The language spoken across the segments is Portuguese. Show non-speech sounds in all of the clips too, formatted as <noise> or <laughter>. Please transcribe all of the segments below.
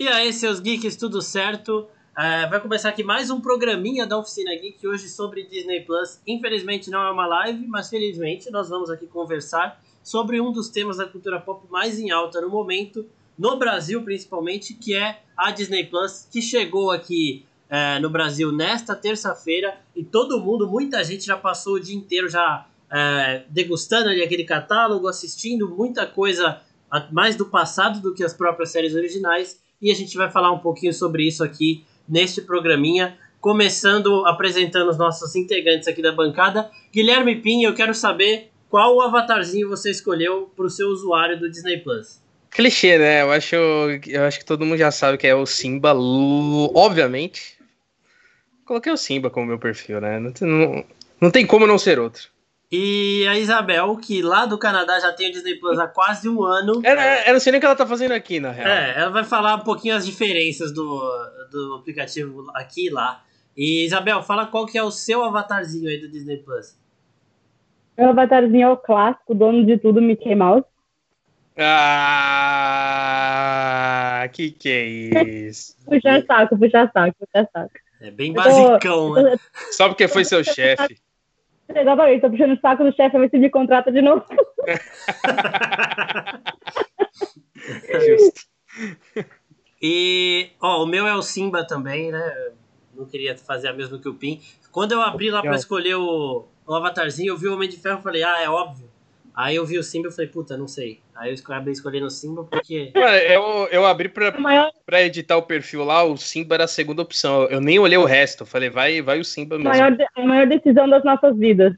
E aí, seus geeks, tudo certo? É, vai começar aqui mais um programinha da Oficina Geek, hoje sobre Disney Plus. Infelizmente não é uma live, mas felizmente nós vamos aqui conversar sobre um dos temas da cultura pop mais em alta no momento, no Brasil principalmente, que é a Disney Plus, que chegou aqui é, no Brasil nesta terça-feira e todo mundo, muita gente já passou o dia inteiro já é, degustando ali aquele catálogo, assistindo muita coisa mais do passado do que as próprias séries originais e a gente vai falar um pouquinho sobre isso aqui neste programinha, começando apresentando os nossos integrantes aqui da bancada. Guilherme Pinho, eu quero saber qual o avatarzinho você escolheu para o seu usuário do Disney Plus. Clichê, né? Eu acho, eu acho que todo mundo já sabe que é o Simba, obviamente. Coloquei o Simba como meu perfil, né? Não, não, não tem como não ser outro. E a Isabel, que lá do Canadá já tem o Disney Plus há quase um ano. Eu, eu não sei nem o que ela tá fazendo aqui, na real. É, ela vai falar um pouquinho as diferenças do, do aplicativo aqui e lá. E Isabel, fala qual que é o seu avatarzinho aí do Disney Plus. Meu avatarzinho é o clássico, dono de tudo, Mickey Mouse. Ah, que que é isso? <laughs> puxa saco, puxa saco, puxa saco. É bem basicão, tô, né? Só porque foi seu chefe. Exatamente, tô puxando o saco do chefe pra ver se me contrata de novo. <laughs> Justo. E, ó, o meu é o Simba também, né? Não queria fazer a mesma que o Pin. Quando eu abri lá para escolher o, o avatarzinho, eu vi o Homem de Ferro e falei, ah, é óbvio. Aí eu vi o Simba e falei, puta, não sei. Aí eu acabei escolhendo o Simba porque. eu, eu abri pra, pra editar o perfil lá, o Simba era a segunda opção. Eu nem olhei o resto. Falei, vai, vai o Simba mesmo. A maior, a maior decisão das nossas vidas.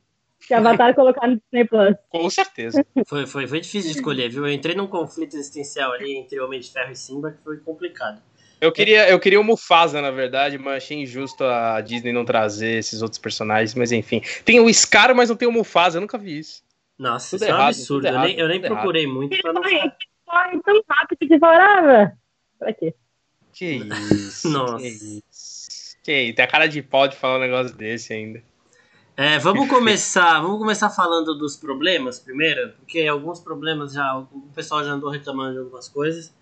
Que Avatar colocar no Disney Plus. Com certeza. Foi, foi, foi difícil de escolher, viu? Eu entrei num conflito existencial ali entre Homem de Ferro e Simba que foi complicado. Eu queria, eu queria o Mufasa, na verdade, mas achei injusto a Disney não trazer esses outros personagens, mas enfim. Tem o Scar, mas não tem o Mufasa, eu nunca vi isso. Nossa, tudo isso errado, é um absurdo. Eu nem, eu nem procurei errado. muito pra não. Corre tão rápido que falava. Pra quê? Que <laughs> isso. Nossa. Que isso. Que isso. Tem a cara de pau de falar um negócio desse ainda. É, vamos começar, vamos começar falando dos problemas primeiro, porque alguns problemas já o pessoal já andou reclamando de algumas coisas.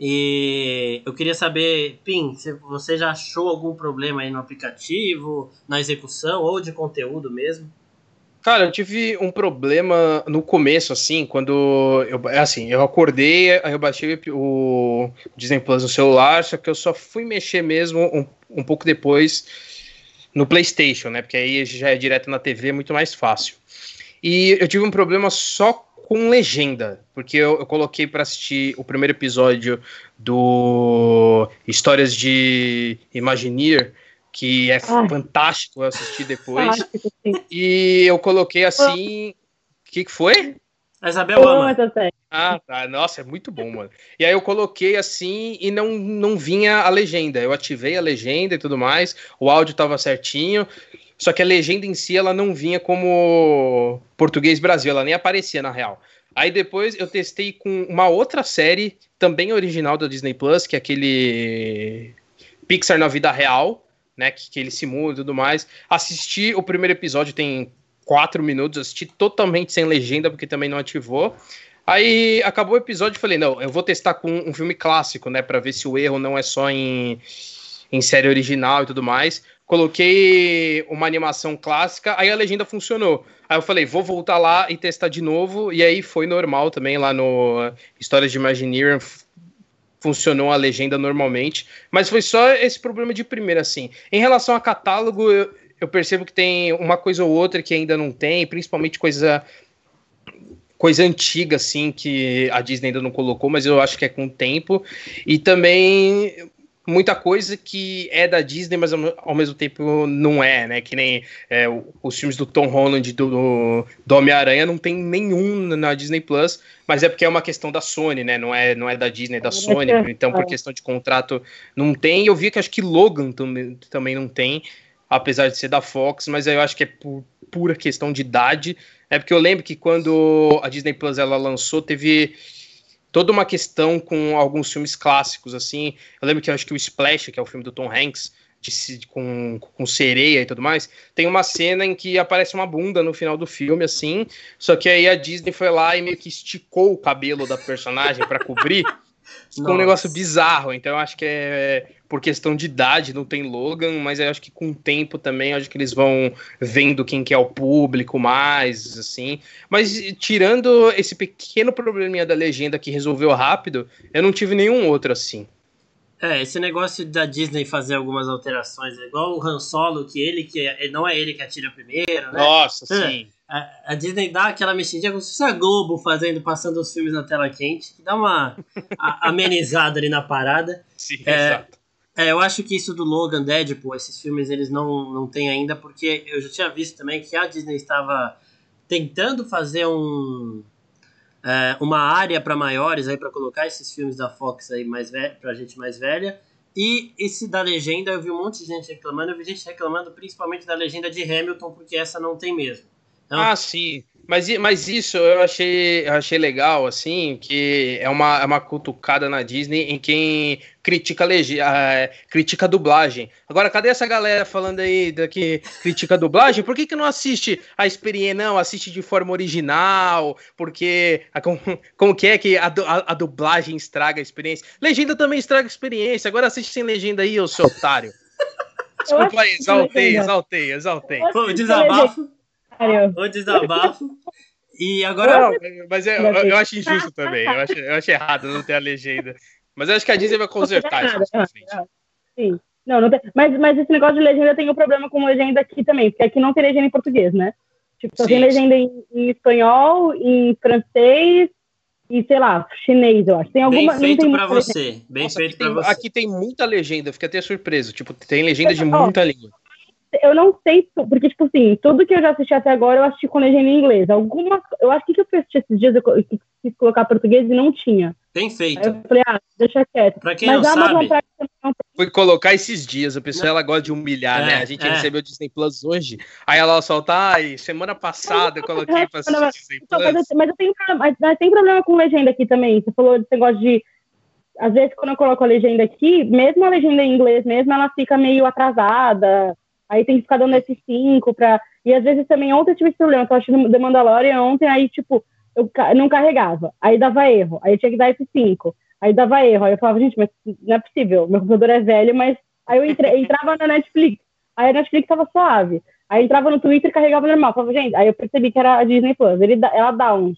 E eu queria saber, Pim, se você já achou algum problema aí no aplicativo, na execução ou de conteúdo mesmo? Cara, eu tive um problema no começo, assim, quando eu, é assim, eu acordei, aí eu baixei o Disney Plus no celular, só que eu só fui mexer mesmo um, um pouco depois no PlayStation, né? Porque aí já é direto na TV, é muito mais fácil. E eu tive um problema só com legenda, porque eu, eu coloquei para assistir o primeiro episódio do Histórias de Imagineer que é Ai. fantástico eu assisti depois. e eu coloquei assim. O que, que foi? A Isabel ama. Ah, tá. Nossa, é muito bom, mano. E aí eu coloquei assim e não, não vinha a legenda. Eu ativei a legenda e tudo mais. O áudio tava certinho. Só que a legenda em si ela não vinha como português Brasil, ela nem aparecia na real. Aí depois eu testei com uma outra série, também original da Disney Plus, que é aquele Pixar na vida real, né? Que, que ele simula e tudo mais. Assisti o primeiro episódio, tem quatro minutos, assisti totalmente sem legenda, porque também não ativou. Aí acabou o episódio e falei, não, eu vou testar com um filme clássico, né? Pra ver se o erro não é só em, em série original e tudo mais. Coloquei uma animação clássica, aí a legenda funcionou. Aí eu falei, vou voltar lá e testar de novo. E aí foi normal também lá no Histórias de Imagineering, funcionou a legenda normalmente, mas foi só esse problema de primeira, assim. Em relação a catálogo, eu, eu percebo que tem uma coisa ou outra que ainda não tem, principalmente coisa coisa antiga, assim, que a Disney ainda não colocou, mas eu acho que é com o tempo. E também muita coisa que é da Disney, mas ao, mesmo tempo não é, né? Que nem é, os filmes do Tom Holland do, do Homem-Aranha não tem nenhum na Disney Plus, mas é porque é uma questão da Sony, né? Não é, não é da Disney, é da Sony, então por questão de contrato não tem. Eu vi que acho que Logan também, também não tem, apesar de ser da Fox, mas eu acho que é por pura questão de idade. É porque eu lembro que quando a Disney Plus ela lançou, teve toda uma questão com alguns filmes clássicos, assim. Eu lembro que eu acho que o Splash, que é o filme do Tom Hanks, de, com, com sereia e tudo mais, tem uma cena em que aparece uma bunda no final do filme, assim. Só que aí a Disney foi lá e meio que esticou o cabelo da personagem para cobrir. <laughs> Ficou um negócio bizarro, então eu acho que é por questão de idade, não tem Logan, mas eu acho que com o tempo também, acho que eles vão vendo quem que é o público mais, assim. Mas tirando esse pequeno probleminha da legenda que resolveu rápido, eu não tive nenhum outro assim. É, esse negócio da Disney fazer algumas alterações, é igual o Han Solo, que ele que é, não é ele que atira primeiro, né? Nossa, é, sim. A, a, Disney dá aquela mexidinha como se fosse a Globo fazendo, passando os filmes na tela quente, que dá uma <laughs> a, amenizada ali na parada. Sim, é, exato. É, eu acho que isso do Logan, Deadpool, esses filmes eles não, não têm ainda, porque eu já tinha visto também que a Disney estava tentando fazer um é, uma área para maiores aí para colocar esses filmes da Fox aí mais para gente mais velha. E esse da legenda, eu vi um monte de gente reclamando, eu vi gente reclamando principalmente da legenda de Hamilton, porque essa não tem mesmo. Então, ah, sim. Mas, mas isso eu achei, eu achei legal, assim, que é uma, é uma cutucada na Disney em quem critica a, legi a, critica a dublagem. Agora, cadê essa galera falando aí da que critica a dublagem? Por que, que não assiste a experiência, não? Assiste de forma original? Porque a, como, como que é que a, a, a, dublagem estraga a experiência? Legenda também estraga a experiência. Agora assiste sem legenda aí, ô seu otário. Desculpa aí, exaltei, exaltei, exaltei. Pô, desabafo. O desabafo. E agora. Não, mas é, eu, eu, acho injusto também. Eu acho, eu acho errado não ter a legenda. Mas eu acho que a Disney vai consertar isso Sim. Não, não tem, mas, mas esse negócio de legenda tem um problema com legenda aqui também, porque aqui não tem legenda em português, né? Tipo, só sim, tem legenda em, em, espanhol, em francês e, sei lá, chinês, eu acho. Tem alguma. Bem feito pra você. Legenda. Bem Nossa, feito pra tem, você. Aqui tem muita legenda, fica até surpreso. Tipo, tem legenda de muita língua eu não sei, porque, tipo assim, tudo que eu já assisti até agora eu assisti com legenda em inglês. Alguma, eu acho que eu fui assistir esses dias, eu quis colocar português e não tinha. Tem feito. Aí eu falei, ah, deixa quieto. Pra quem Mas não sabe... Não Fui colocar esses dias, a pessoa ela gosta de humilhar, né? é, né? A gente é. recebeu o Disney Plus hoje, aí ela solta, ai, semana passada eu coloquei pra assistir Disney Plus. Mas, eu, mas eu tenho, mas, mas tem problema com legenda aqui também. Você falou desse negócio de às vezes, quando eu coloco a legenda aqui, mesmo a legenda em inglês mesmo, ela fica meio atrasada. Aí tem que ficar dando esses cinco pra. E às vezes também ontem eu tive esse problema. Eu tô assistindo The Mandalorian ontem, aí, tipo, eu não carregava. Aí dava erro. Aí eu tinha que dar esses cinco. Aí dava erro. Aí eu falava, gente, mas não é possível. Meu computador é velho, mas. Aí eu entre... entrava na Netflix. Aí a Netflix tava suave. Aí entrava no Twitter e carregava normal. Eu falava, gente, aí eu percebi que era a Disney Plus. Ele ela dá uns.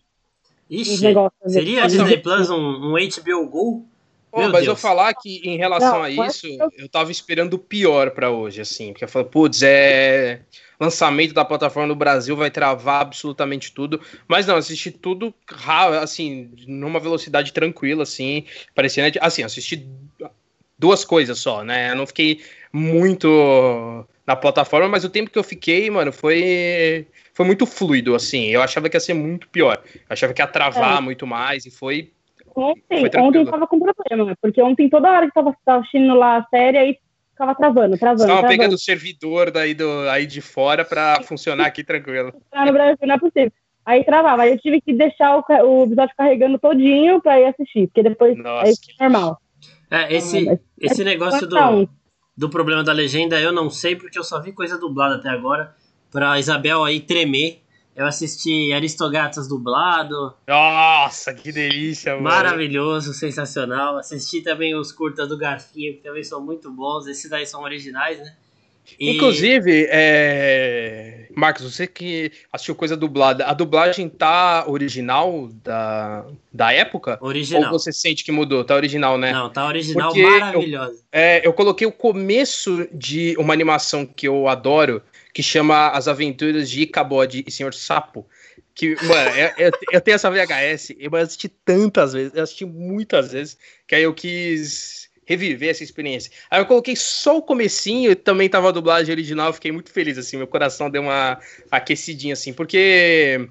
Ixi, uns negócios, seria a Disney Plus um, um HBO Go? Pô, mas Deus. eu falar que em relação não, a isso, eu... eu tava esperando o pior para hoje, assim, porque eu falei, putz, é. Lançamento da plataforma no Brasil vai travar absolutamente tudo. Mas não, assisti tudo, assim, numa velocidade tranquila, assim, parecendo. Assim, assisti duas coisas só, né? Eu não fiquei muito na plataforma, mas o tempo que eu fiquei, mano, foi foi muito fluido, assim. Eu achava que ia ser muito pior. Eu achava que ia travar é. muito mais e foi Ontem, ontem tava com problema, porque ontem toda hora que tava, tava assistindo lá a série, aí ficava travando, travando. Tava pegando o servidor daí do, aí de fora pra funcionar aqui tranquilo. Ah, no Brasil não é possível. Aí travava, aí eu tive que deixar o, o episódio carregando todinho pra ir assistir, porque depois Nossa, é normal. É, esse, esse negócio do, do problema da legenda eu não sei, porque eu só vi coisa dublada até agora, pra Isabel aí tremer eu assisti Aristogatas dublado. Nossa, que delícia, mano. Maravilhoso, sensacional. Assisti também os curtas do Garfinho, que também são muito bons. Esses daí são originais, né? E... Inclusive, é... Marcos, você que assistiu coisa dublada, a dublagem tá original da, da época? Original. Ou você sente que mudou? Tá original, né? Não, tá original, Porque maravilhosa. Eu, é, eu coloquei o começo de uma animação que eu adoro, que chama As Aventuras de Icabod e Senhor Sapo. Que, mano, eu, eu, tenho essa VHS, eu assisti tantas vezes, eu assisti muitas vezes, que aí eu quis reviver essa experiência. Aí eu coloquei só o comecinho, também tava a dublagem original, fiquei muito feliz, assim, meu coração deu uma aquecidinha, assim, porque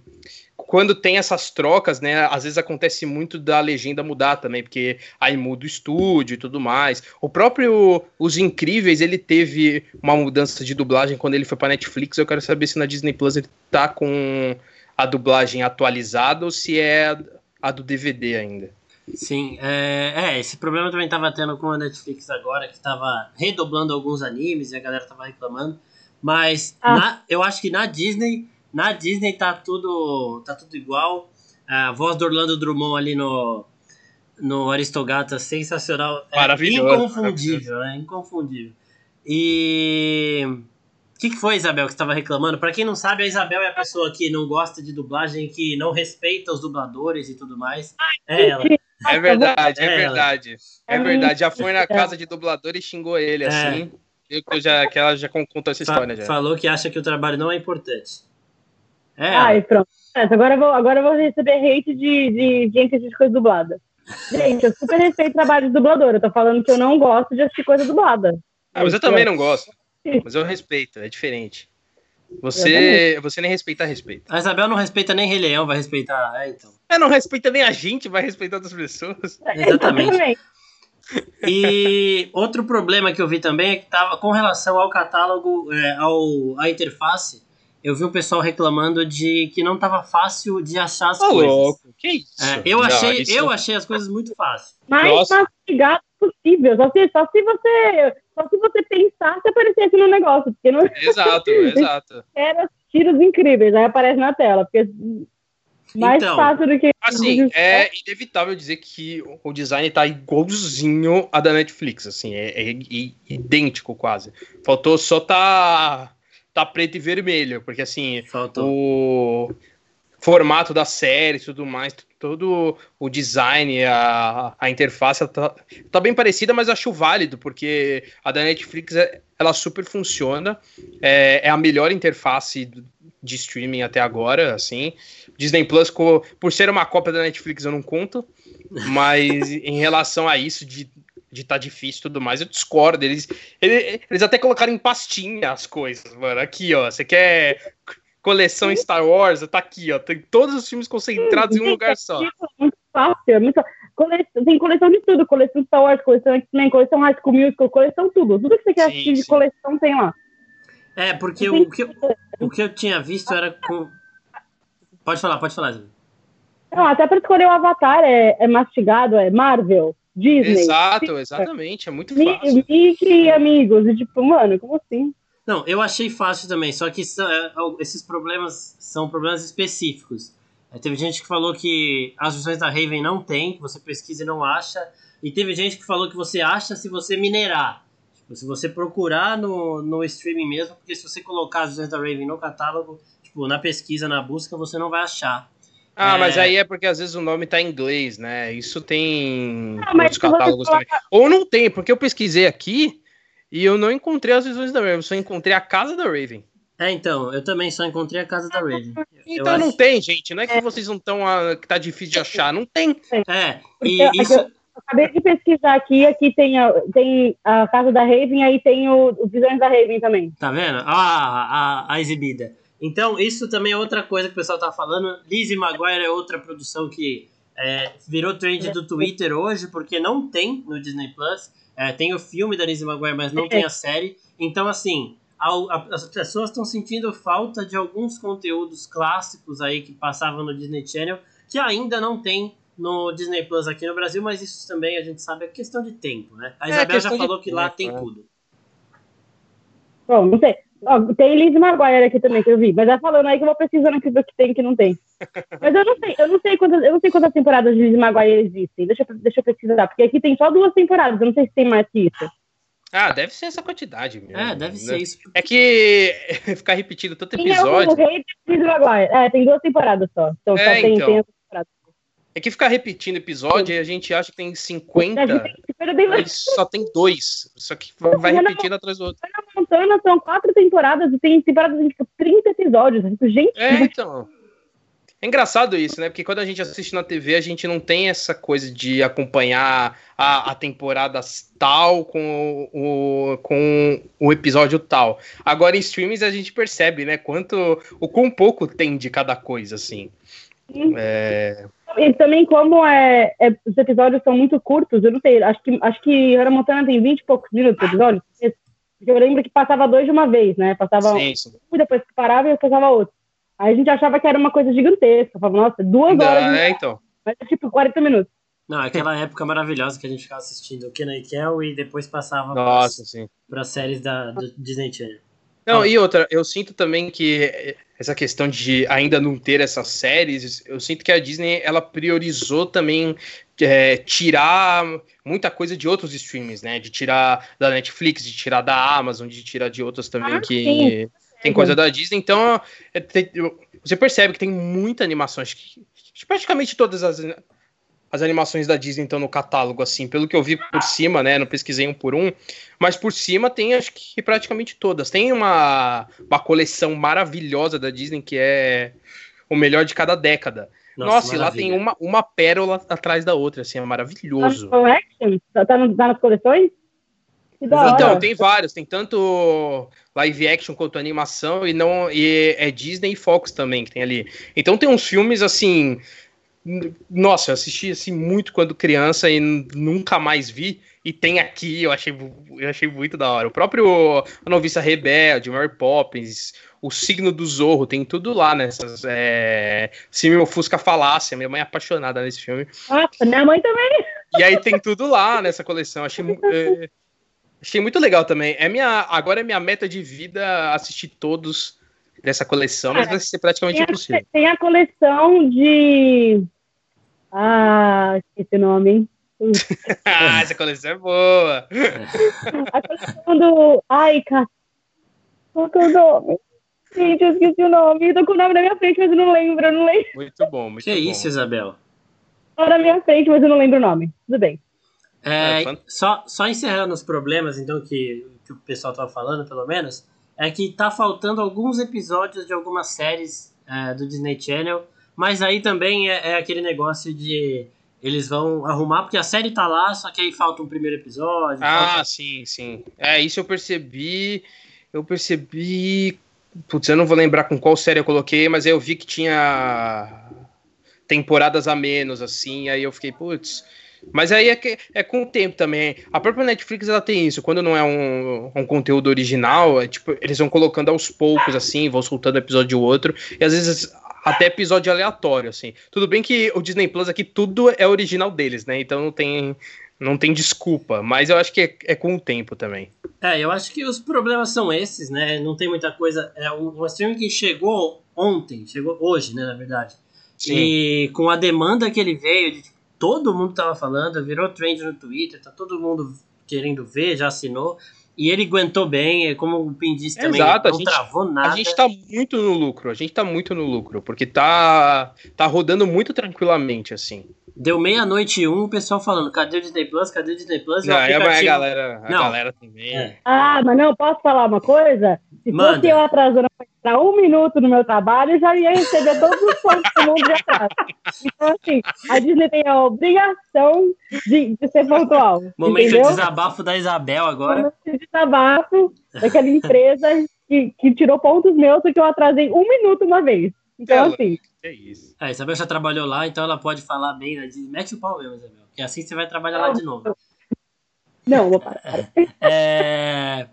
quando tem essas trocas, né, às vezes acontece muito da legenda mudar também, porque aí muda o estúdio e tudo mais. O próprio Os Incríveis, ele teve uma mudança de dublagem quando ele foi para Netflix. Eu quero saber se na Disney Plus ele tá com a dublagem atualizada ou se é a do DVD ainda. Sim, é, é, esse problema também tava tendo com a Netflix agora, que tava redoblando alguns animes e a galera tava reclamando. Mas ah. na, eu acho que na Disney na Disney tá tudo, tá tudo igual. A voz do Orlando Drummond ali no, no Aristogata, sensacional. É Maravilhoso. inconfundível, é inconfundível. E. O que, que foi, Isabel, que você estava reclamando? Pra quem não sabe, a Isabel é a pessoa que não gosta de dublagem, que não respeita os dubladores e tudo mais. É ela. É verdade, é É, verdade. É É verdade. Já foi na casa de dublador e xingou ele, É. assim. Eu, eu já, que ela já contou essa Fa- história já. Falou que acha que o trabalho não é importante. É. Ai, pronto. Agora eu vou, agora vou receber hate de, de gente assistir coisa dublada. Gente, eu super respeito o trabalho de dublador. Eu tô falando que eu não gosto de assistir coisa dublada. Ah, mas eu também não gosto. Mas eu respeito, é diferente. Você, você nem respeita a respeito. A Isabel não respeita nem Rei Leão, vai respeitar. É, então. É, não respeita nem a gente, vai respeitar outras pessoas. Exatamente. E outro problema que eu vi também é que tava com relação ao catálogo, é, ao, à interface, eu vi o pessoal reclamando de que não tava fácil de achar as Ô, coisas. louco, que isso? É, eu, Não, achei, isso- eu achei as coisas muito fáceis. Mais Nossa. mastigado possível. Só se, só se você. Só se você pensasse aparecesse no negócio. Porque não <laughs> Exato, exato. era tiros incríveis. Aí aparece na tela. Porque mais Então, fácil do que. Assim, é inevitável dizer que o design tá igualzinho a da Netflix, assim, é, é i- idêntico quase. Faltou só tá, tá preto e vermelho, porque assim, Faltou. o formato da série e tudo mais, todo o design, a, a interface tá, tá bem parecida, mas acho válido, porque a da Netflix é- ela super funciona, é, é a melhor interface de streaming até agora, assim. Disney Plus, por ser uma cópia da Netflix, eu não conto, mas em relação a isso de de tá difícil e tudo mais, eu discordo. Eles, eles, eles até colocaram em pastinha as coisas, mano. Aqui, ó. Você quer coleção Star Wars? Tá aqui, ó. Tem todos os filmes concentrados em um lugar só. Muito fácil. É muito... Coleção, tem coleção de tudo. Coleção Star Wars, coleção X-Men, coleção High School Musical, coleção tudo. Tudo que você quer Sim, assistir de sim. coleção tem lá. É, porque o que, eu, o que eu tinha visto era com. Pode falar, pode falar. Não, até pra escolher o avatar é, é mastigado, é Marvel, Disney. Exato, exatamente. É muito fácil. Mickey e amigos. E tipo, mano, como assim? Não, eu achei fácil também, só que são- é, esses problemas são problemas específicos. É, teve gente que falou que as versões da Raven não tem, que você pesquisa e não acha. E teve gente que falou que você acha se você minerar. Tipo, se você procurar no, no streaming mesmo, porque se você colocar as versões da Raven no catálogo, tipo, na pesquisa, na busca, você não vai achar. Ah, É. mas aí é porque às vezes o nome tá em inglês, né? Isso tem Ah, se você catálogos também. Ou não tem, porque eu pesquisei aqui e eu não encontrei as visões da Raven, eu só encontrei a casa da Raven. É, então, eu também só encontrei a casa da Raven. Eu Então não acho- tem, gente. Não é que vocês não estão. que tá difícil de achar. Não tem. É, e aqui isso. eu acabei de pesquisar aqui, aqui tem a, tem a casa da Raven, aí tem o, os visões da Raven também. Tá vendo? Ah, a, a exibida. Então, isso também é outra coisa que o pessoal tá falando. Lizzie Maguire é outra produção que é, virou trend do Twitter hoje, porque não tem no Disney Plus. É, tem o filme da Lizzie Maguire, mas não tem a série. Então, assim, as pessoas estão sentindo falta de alguns conteúdos clássicos aí que passavam no Disney Channel, que ainda não tem no Disney Plus aqui no Brasil, mas isso também a gente sabe é questão de tempo, né? A É, Isabel já questão de falou que lá tempo, tem é. tudo. Bom, não sei. Ó, tem Lizzie Maguire aqui também que eu vi, mas vai falando aí que eu vou pesquisando aqui ver o que tem e que não tem. <laughs> Mas eu não sei, eu não sei quantas, eu não sei quantas temporadas de Lizzie Maguire existem. Deixa, eu- deixa eu pesquisar, porque aqui tem só duas temporadas, eu não sei se tem mais que isso. Ah, deve ser essa quantidade mesmo. É, deve né? ser isso. É que <laughs> ficar repetindo tanto é o episódio. rei de Lizzie Maguire? É, tem duas temporadas só. Então É, só tem, então. tem. É que ficar repetindo episódio e a gente acha que tem 50, A gente espera bem mais. mas só tem dois. Só que vai repetindo atrás do outro. Hannah Montana são quatro temporadas e tem temporadas de tipo, 30 episódios. Tipo, gente, É, então. É engraçado isso, né? Porque quando a gente assiste na TV, a gente não tem essa coisa de acompanhar a, a temporada tal com o, com o episódio tal. Agora em streams a gente percebe, né? Quanto. O quão pouco tem de cada coisa, assim. É, E também, como é, é- os episódios são muito curtos, eu não sei, acho que, acho que Hannah Montana tem 20 e poucos minutos de episódio. Porque eu lembro que passava dois de uma vez, né? Passava sim, sim. um, depois que parava e depois passava outro. Aí a gente achava que era uma coisa gigantesca. Falava, nossa, duas horas, de- é, então. mas é tipo 40 minutos. Não, aquela época maravilhosa que a gente ficava assistindo o Kenan e Kel e depois passava Nossa, sim. para séries da, do Disney Channel. Não, Ah. e outra, eu sinto também que essa questão de ainda não ter essas séries, eu sinto que a Disney ela priorizou também é, tirar muita coisa de outros streams, né? De tirar da Netflix, de tirar da Amazon, de tirar de outras também ah, que sim. tem coisa da Disney. Então, é, tem, você percebe que tem muita animação. Acho que, praticamente todas as, as animações da Disney estão no catálogo, assim, pelo que eu vi por cima, né? Não pesquisei um por um, mas por cima tem acho que praticamente todas. Tem uma, uma coleção maravilhosa da Disney que é o melhor de cada década. Nossa, Nossa lá tem uma, uma pérola atrás da outra, assim, é maravilhoso. Tá, tá, tá nas coleções? Então, tem vários, tem tanto live action quanto animação, e não e é Disney e Fox também que tem ali. Então tem uns filmes assim. Nossa, eu assisti assim muito quando criança e nunca mais vi. E tem aqui, eu achei, eu achei muito da hora. O próprio A Noviça Rebelde, Mary Poppins, o signo do Zorro, tem tudo lá nessas. É... Se me ofusca falácia, minha mãe é apaixonada nesse filme. Nossa, minha mãe também. E aí tem tudo lá nessa coleção. Achei, é... Achei muito legal também. É minha, agora é minha meta de vida assistir todos dessa coleção, mas é, vai ser praticamente tem impossível. A, tem a coleção de. Ah, esqueci o nome. <laughs> ah, essa coleção é boa. a coleção do. Ai, cara. Qual que é o nome? Gente, eu esqueci o nome. Eu tô com o nome na minha frente, mas eu não lembro, eu não lembro. Muito bom, muito que bom. Que isso, Isabel? Tá na minha frente, mas eu não lembro o nome. Tudo bem. É, é só, só encerrando os problemas, então, que, que o pessoal tava falando, pelo menos, é que tá faltando alguns episódios de algumas séries é, do Disney Channel, mas aí também é, é, aquele negócio de eles vão arrumar, porque a série tá lá, só que aí falta um primeiro episódio. Ah, falta... sim, sim. É, isso eu percebi. Eu percebi. Putz, eu não vou lembrar com qual série eu coloquei, mas aí eu vi que tinha temporadas a menos, assim, aí eu fiquei, putz. Mas aí é, que, é com o tempo também. A própria Netflix ela tem isso. Quando não é um, um conteúdo original, é, tipo, eles vão colocando aos poucos, assim, vão soltando episódio ou outro. E às vezes até episódio aleatório, assim. Tudo bem que o Disney Plus aqui tudo é original deles, né? Então não tem, não tem desculpa. Mas eu acho que é, é com o tempo também. É, eu acho que os problemas são esses, né? Não tem muita coisa. É um, um stream que chegou ontem, chegou hoje, né, na verdade. Sim. E com a demanda que ele veio de todo mundo tava falando, virou trend no Twitter, tá todo mundo querendo ver, já assinou. E ele aguentou bem, como o Pin disse também, Exato, não gente, travou nada. A gente tá muito no lucro, a gente tá muito no lucro, porque tá, tá rodando muito tranquilamente, assim. Deu meia-noite e um, o pessoal falando, cadê o Disney Plus, cadê o Disney Plus? Não, é, a galera, a não. galera também. É. Ah, mas não, posso falar uma coisa? Se Manda. fosse eu atrasando um minuto no meu trabalho, eu já ia receber todos os pontos do mundo de atraso. Então, assim, a Disney tem a obrigação de, de ser pontual. Momento entendeu? de desabafo da Isabel agora. Momento de desabafo daquela empresa que, que tirou pontos meus porque eu atrasei um minuto uma vez. Então, assim. É isso. A Isabel já trabalhou lá, então ela pode falar bem, né? Mete o pau mesmo, Isabel. Porque assim você vai trabalhar lá de novo. Não, vou parar. É.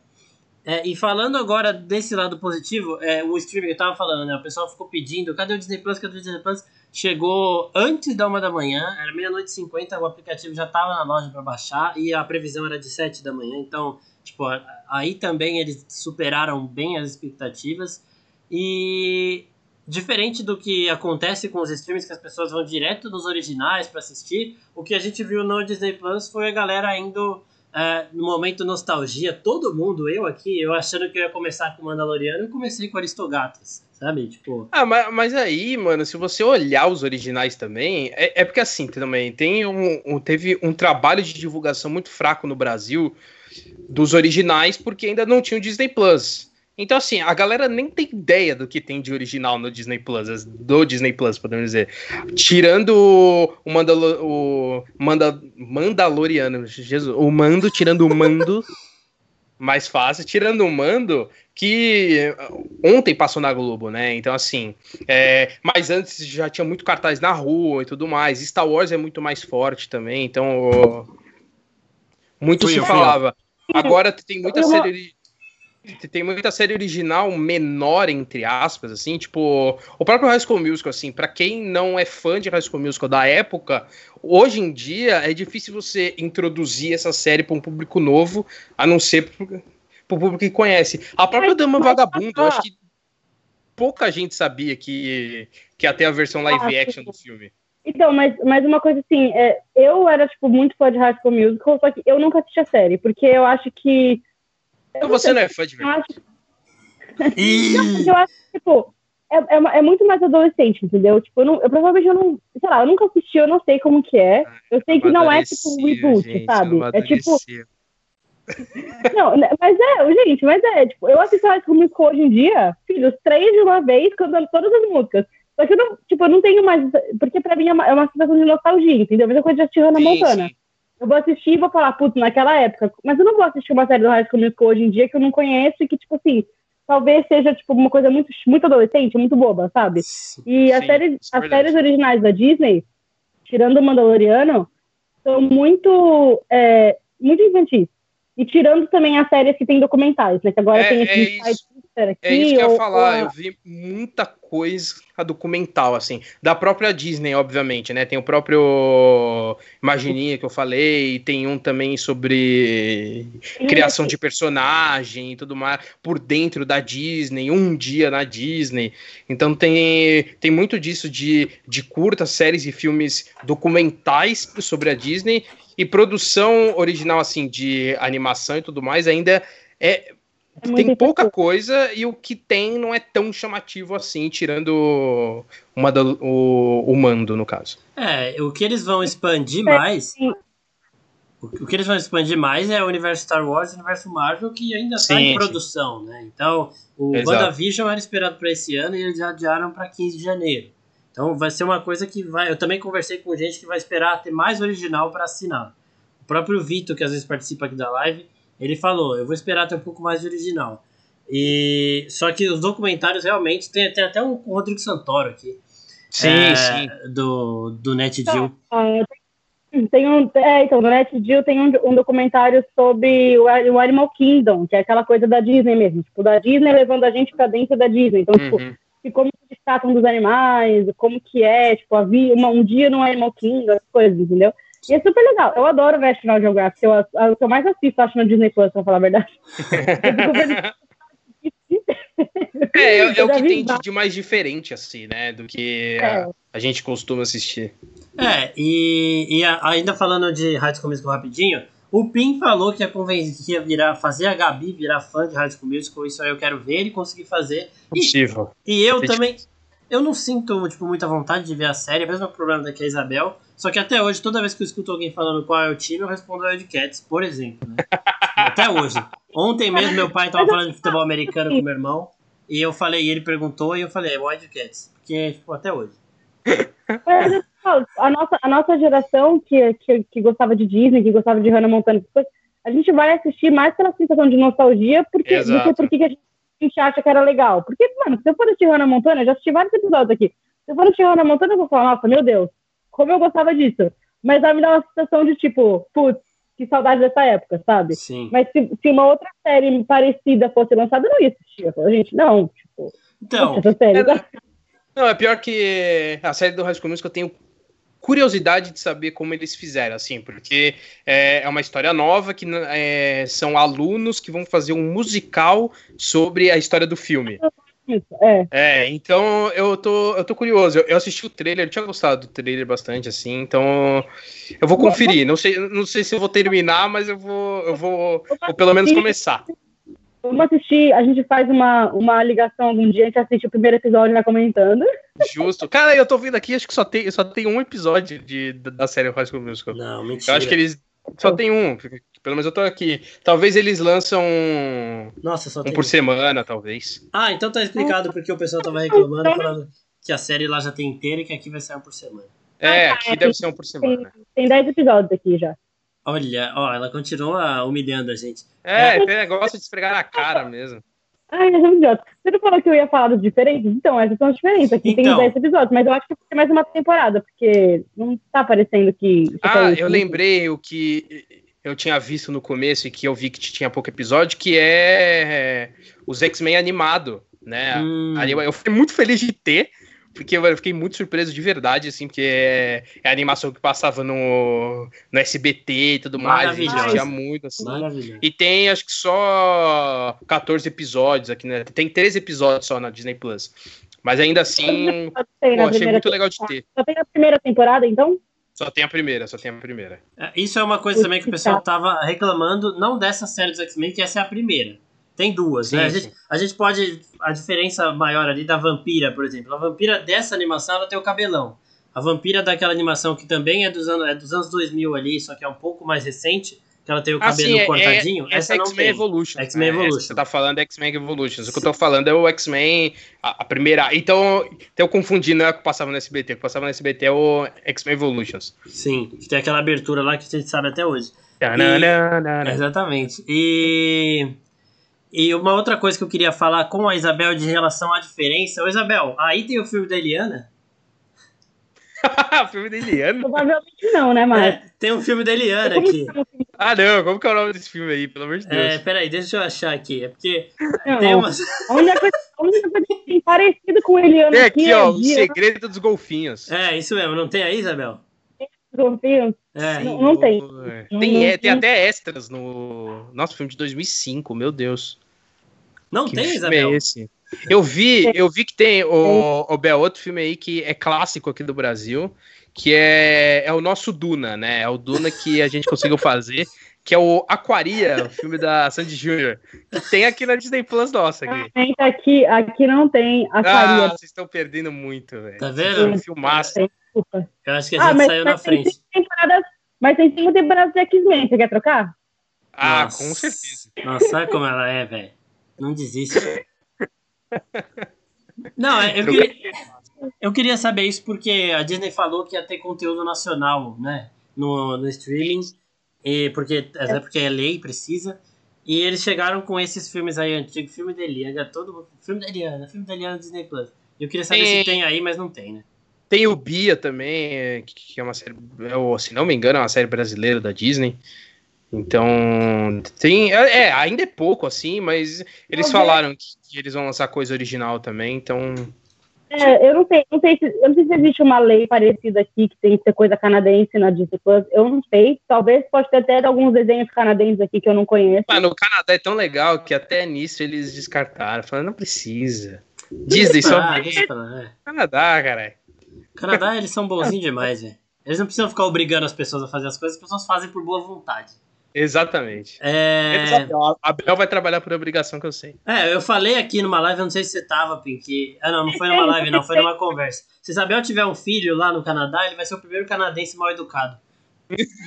É, e falando agora desse lado positivo, é, o streaming, eu tava falando, né? O pessoal ficou pedindo, cadê o Disney Plus? Cadê o Disney Plus? Chegou antes da uma da manhã, era meia-noite e cinquenta, o aplicativo já tava na loja para baixar e a previsão era de sete da manhã, então, tipo, aí também eles superaram bem as expectativas. E diferente do que acontece com os streams que as pessoas vão direto dos originais para assistir, o que a gente viu no Disney Plus foi a galera indo Uh, no momento nostalgia, todo mundo, eu aqui, eu achando que eu ia começar com Mandaloriano, eu comecei com Aristogatas, sabe? Tipo. Ah, mas, mas aí, mano, se você olhar os originais também, é, é porque assim também tem um, um, teve um trabalho de divulgação muito fraco no Brasil dos originais, porque ainda não tinha o Disney Plus. Então, assim, a galera nem tem ideia do que tem de original no Disney Plus, do Disney Plus, podemos dizer. Tirando o, Mandalo o Manda Mandaloriano, Jesus, o Mando, tirando o Mando, <laughs> mais fácil, tirando o Mando, que ontem passou na Globo, né? Então, assim, é, mas antes já tinha muito cartaz na rua e tudo mais. Star Wars é muito mais forte também, então. Muito fui se eu, falava. Agora tem muita série tem muita série original menor, entre aspas, assim, tipo, o próprio High School Musical, assim, para quem não é fã de High School Musical da época, hoje em dia é difícil você introduzir essa série para um público novo, a não ser para o público que conhece. A própria Dama Vagabundo, eu acho que pouca gente sabia que, que ia ter a versão live action do filme. Então, mas, mas uma coisa assim, é, eu era, tipo, muito fã de High School Musical, só que eu nunca assisti a série, porque eu acho que... Então você não é fã de verdade? <laughs> Não, eu acho que, tipo, é, é, é, muito mais adolescente, entendeu? Tipo, eu, não, eu provavelmente eu não, sei lá, eu nunca assisti, eu não sei como que é. Eu sei que não é tipo um reboot, gente, sabe? É tipo. <laughs> Não, né, mas é, gente, mas é, tipo, eu assisto High School Musical hoje em dia, filho, os três de uma vez, cantando todas as músicas. Só que eu não, tipo, eu não tenho mais, porque pra mim é uma, é uma situação de nostalgia, entendeu? A mesma coisa de assistir Hannah Montana. Sim. Eu vou assistir e vou falar, putz, naquela época. Mas eu não vou assistir uma série do High School Musical hoje em dia que eu não conheço e que, tipo assim, talvez seja, tipo, uma coisa muito, muito adolescente, muito boba, sabe? E as, séries, as séries originais da Disney, tirando o Mandaloriano, são muito, é, muito infantis. E tirando também as séries que tem documentais, né? Que agora é, tem esse é isso, aqui. É isso que eu ia falar. Eu vi muita coisa documental, assim. Da própria Disney, obviamente, né? Tem o próprio Imagininha que eu falei, tem um também sobre criação de personagem e tudo mais, por dentro da Disney, um dia na Disney. Então tem, tem muito disso de, de curtas séries e filmes documentais sobre a Disney e produção original, assim, de animação e tudo mais, ainda é. é tem pouca coisa e o que tem não é tão chamativo assim, tirando uma do, o, o mando, no caso. É, o que eles vão expandir mais. O que eles vão expandir mais é o universo Star Wars e o universo Marvel, que ainda está em produção, né? Então, o Exato. WandaVision era esperado para esse ano e eles já adiaram para 15 de janeiro. Então vai ser uma coisa que vai. Eu também conversei com gente que vai esperar ter mais original para assinar. O próprio Vitor, que às vezes participa aqui da live, ele falou: eu vou esperar ter um pouco mais de original. E só que os documentários realmente tem, tem até um com o Rodrigo Santoro aqui. Sim, é, sim. Do, do NetGill. Então, tem um, é, então, no NetGill tem um, um documentário sobre o, o, Animal Kingdom, que é aquela coisa da Disney mesmo, tipo, da Disney levando a gente pra dentro da Disney. Então, tipo, uhum. tipo, e como eles tratam dos animais, como que é, tipo, havia uma, um dia no Animal Kingdom, as coisas, entendeu? E é super legal. Eu adoro National Geographic. Eu, o que eu mais assisto, acho, no Disney Plus, pra falar a verdade. <laughs> <laughs> é, é, é o que tem de, de, mais diferente, assim, né? Do que é. a, a, gente costuma assistir. É, e, e a, ainda falando de High School Musical rapidinho, o Pim falou que ia, convencer, que ia virar, fazer a Gabi virar fã de High School Musical, isso aí eu quero ver ele conseguir fazer. Possível. E, e eu é também, eu não sinto, tipo, muita vontade de ver a série, mesmo o problema é a Isabel, só que até hoje, toda vez que eu escuto alguém falando qual é o time, eu respondo Red Cats, por exemplo, né? <laughs> até hoje. Ontem mesmo meu pai tava falando de futebol americano com meu irmão, e eu falei, e ele perguntou, e eu falei, é Wildcats, porque, tipo, até hoje. A nossa, a nossa geração que, que, que, gostava de Disney, que gostava de Hannah Montana, a gente vai assistir mais pela sensação de nostalgia porque, do que porque a gente acha que era legal. Porque, mano, se eu for assistir Hannah Montana, eu já assisti vários episódios aqui. Se eu for assistir Hannah Montana, eu vou falar, nossa, meu Deus, como eu gostava disso. Mas vai me dar uma sensação de tipo, putz, que saudade dessa época, sabe? Sim. Mas se, se uma outra série parecida fosse lançada, eu não ia assistir. Eu gente, não, tipo. Então. Essa série, é, não, é pior que a série do High School Musical eu tenho curiosidade de saber como eles fizeram, assim, porque é, é uma história nova que é, são alunos que vão fazer um musical sobre a história do filme. É. é, então eu tô, eu tô curioso. Eu, eu, assisti o trailer, eu tinha gostado do trailer bastante, assim, então eu vou conferir. Não sei, não sei se eu vou terminar, mas eu vou, eu vou, vou pelo menos começar. Vamos assistir, a gente faz uma, uma ligação algum dia, a gente assiste o primeiro episódio e vai comentando. Justo. Cara, eu tô vendo aqui, acho que só tem, só tem um episódio de, da série High School Musical. Não, mentira. Eu acho que eles só tem um. Pelo menos eu tô aqui. Talvez eles lançam Nossa, só um por semana, talvez. Ah, então tá explicado porque o pessoal tava reclamando falando que a série lá já tem inteira e que aqui vai ser um por semana. É, aqui deve ser um por semana. Tem 10 episódios aqui já. Olha, ó, ela continua humilhando a gente. É, tem negócio de esfregar na cara mesmo. Ai, é idiota. Você não falou que eu ia falar dos diferentes? Então, essas são as diferentes. Aqui então, tem 10 episódios, mas eu acho que vai ter mais uma temporada, porque não tá parecendo que. Ah, eu lembrei o que eu tinha visto no começo e que eu vi que tinha pouco episódio, que é os X-Men animado, né? Hum. Eu fiquei muito feliz de ter, porque eu fiquei muito surpreso de verdade, assim, porque é, é a animação que passava no, no SBT e tudo mais. Tinha muito, assim. E tem, acho que só 14 episódios aqui, né? Tem 13 episódios só na Disney Plus. Mas ainda assim, Tem pô, achei muito legal de ter. Só tem a primeira temporada, então? Só tem a primeira, só tem a primeira. É, Isso é uma coisa também que o pessoal tava reclamando, não dessa série dos X-Men, que essa é a primeira. Tem duas, né? A Sim, gente, sim. a gente pode. A diferença maior ali da vampira, por exemplo. A vampira dessa animação ela tem o cabelão. A vampira daquela animação que também é dos anos, é dos anos 2000 ali, só que é um pouco mais recente, que ela tem o Ah, cabelo sim, é- cortadinho. é- essa essa é não X-Men. Evolution. X-Men É, essa Evolution. Você tá falando é X-Men Evolution. O que eu tô falando é o X-Men, a, a primeira. Então, então eu confundi, não é o que passava no SBT. O que passava no SBT é o X-Men Evolutions. Sim, que tem aquela abertura lá que a gente sabe até hoje. Tananana. Exatamente. E, e uma outra coisa que eu queria falar com a Isabel de relação à diferença. Ô Isabel, aí tem o filme da Eliana? <laughs> o filme da Eliana? Provavelmente não, né, Marcos? É, tem um filme da Eliana aqui. o filme? Ah, não, como que é o nome desse filme aí, pelo amor de Deus? É, peraí, deixa eu achar aqui. É porque Não, tem umas. A única coisa, a única coisa que tem parecido com Eliana Tem aqui, aqui, é ó, o Dia Segredo dos Golfinhos. É, isso mesmo, não tem aí, Isabel? dos Golfinhos. É. Não, não tem. É. Não- Tem, é, não- tem até extras no nosso filme de 2005, meu Deus. Não Que tem, filme Isabel? é esse? Eu vi, eu vi que tem o, o Bel, outro filme aí que é clássico aqui do Brasil, que é, é o nosso Duna, né? É o Duna que a gente conseguiu fazer, que é o Aquaria, o filme da Sandy Júnior. Que tem aqui na Disney Plus nossa aqui. Realmente aqui, aqui não tem Ah, aquaria. vocês estão perdendo muito, velho. Tá vendo? Um filmaço. Desculpa. Eu acho que a Ah, gente mas, saiu na mas tem frente. mas tem cinco temporadas de X-Men. Você quer trocar? Ah, Nossa. com certeza. Nossa, sabe como ela é, velho? Não desiste. Não, é, eu queria, eu queria saber isso porque a Disney falou que ia ter conteúdo nacional, né? No, no streaming. E porque, até porque é lei, precisa. E eles chegaram com esses filmes aí antigos, filme da Eliana, todo filme da Eliana, filme da Eliana Disney Plus. Eu queria saber Tem- se tem aí, mas não tem, né? Tem o Bia também, é, que é uma série, é se não me engano, é uma série brasileira da Disney. Então, tem. É, é, ainda é pouco, assim, mas eles Talvez- falaram que, que eles vão lançar coisa original também, então. É, eu não sei, não sei se, eu não sei se existe uma lei parecida aqui que tem que ter coisa canadense na Disney Plus. Eu não sei. Talvez pode ter até alguns desenhos canadenses aqui que eu não conheço. Mano, o Canadá é tão legal que até nisso eles descartaram. Falaram, não precisa. Disney só Ah, lá, é. Canadá, cara. Canadá, eles são bonzinhos demais, velho. Eles não precisam ficar obrigando as pessoas a fazer as coisas, as pessoas fazem por boa vontade. Exatamente. É... A Bel vai trabalhar por obrigação que eu sei. É, eu falei aqui numa live, eu não sei se você tava, Pink. Ah, não, não foi numa live, não, foi numa conversa. Se Isabel tiver um filho lá no Canadá, ele vai ser o primeiro canadense mal educado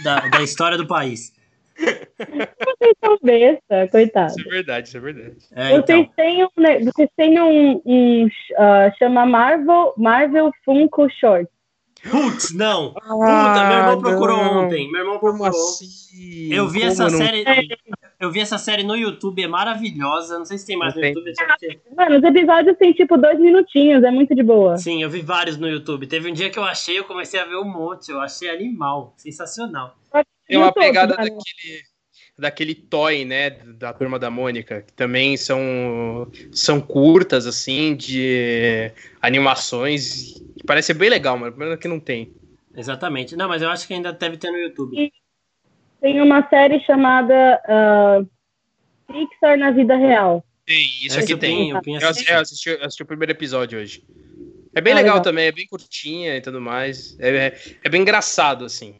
da, da história do país. Vocês são besta, coitado. Isso é verdade, isso é verdade. É, Vocês então. têm um, né, vocês têm um, um ah, chama Marvel, Marvel Funko Short. Putz, não! Puta, Ah, meu irmão procurou não. ontem. Meu irmão procurou. assim? Eu vi Como essa não? série. Eu vi essa série no YouTube, é maravilhosa. Não sei se tem mais Não no tem. YouTube. Mano, os episódios têm tipo dois minutinhos, é muito de boa. Sim, eu vi vários no YouTube. Teve um dia que eu achei, eu comecei a ver um monte. Eu achei animal. Sensacional. Tem uma pegada daquele, daquele toy, né, da turma da Mônica, que também são, são curtas, assim, de animações. que Parece ser bem legal, mano. Pena que não tem. Exatamente. Não, mas eu acho que ainda deve ter no YouTube. Tem uma série chamada ah, Pixar na vida real. Tem, isso aqui eu tem. Pinho, o Pinho Eu assistiu. assisti, eu assisti, assisti o primeiro episódio hoje. É bem Ah, legal, legal. também, é bem curtinha e tudo mais. É, é, é bem engraçado, assim.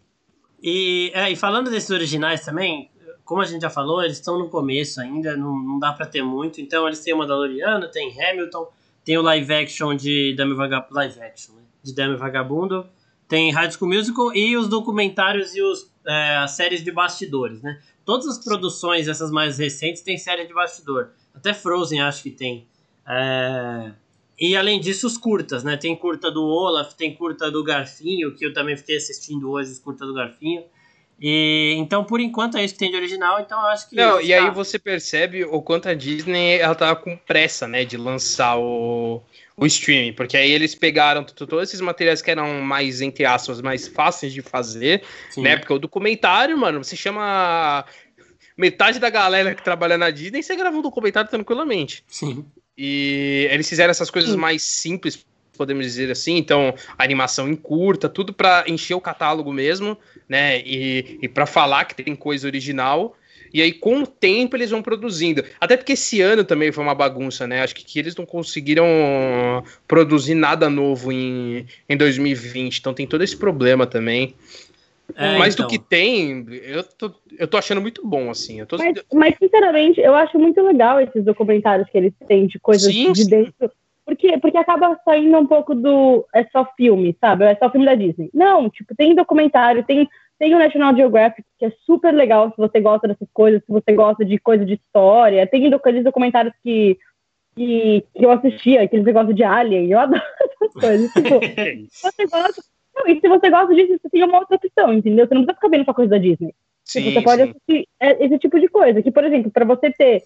E, é, e falando desses originais também, como a gente já falou, eles estão no começo ainda, não, não dá pra ter muito. Então eles têm o Mandaloriano, tem Hamilton, tem o live action de Dame Vagabundo, live action, né? de Dame Vagabundo, tem High School Musical e os documentários e os, é, as séries de bastidores, né? Todas as produções, essas mais recentes, tem série de bastidor. Até Frozen acho que tem. É, E além disso, os curtas, né? Tem curta do Olaf, tem curta do Garfinho, que eu também fiquei assistindo hoje, os curta do Garfinho. E, então, por enquanto, é isso que tem de original, então eu acho que. Não, e tá. aí você percebe o quanto a Disney ela tava com pressa, né, de lançar o, o streaming, porque aí eles pegaram todos esses materiais que eram mais, entre aspas, mais fáceis de fazer, Sim. né, porque o documentário, mano, você chama metade da galera que trabalha na Disney e você grava um documentário tranquilamente. Sim. E eles fizeram essas coisas Sim. mais simples, podemos dizer assim. Então, animação em curta, tudo pra encher o catálogo mesmo, né? E, e para falar que tem coisa original. e aí com o tempo eles vão produzindo. Até porque esse ano também foi uma bagunça, né? Acho que, que eles não conseguiram produzir nada novo em, em 2020, então tem todo esse problema também. É, mas então. do que tem, eu tô, eu tô achando muito bom, assim. Tô... Mas, mas, sinceramente, eu acho muito legal esses documentários que eles têm de coisas sim, de dentro. Porque, porque acaba saindo um pouco do. É só filme, sabe? É só filme da Disney. Não, tipo, tem documentário, tem, tem o National Geographic, que é super legal se você gosta dessas coisas, se você gosta de coisa de história. Tem aqueles documentários que, que, que eu assistia, aqueles negócios de Alien. Eu <laughs> adoro essas coisas. Tipo, <laughs> você gosta não, e se você gosta disso, você tem uma outra opção, entendeu? Você não precisa ficar vendo só coisa da Disney. Sim, você pode sim. assistir é, esse tipo de coisa. Que, por exemplo, para você ter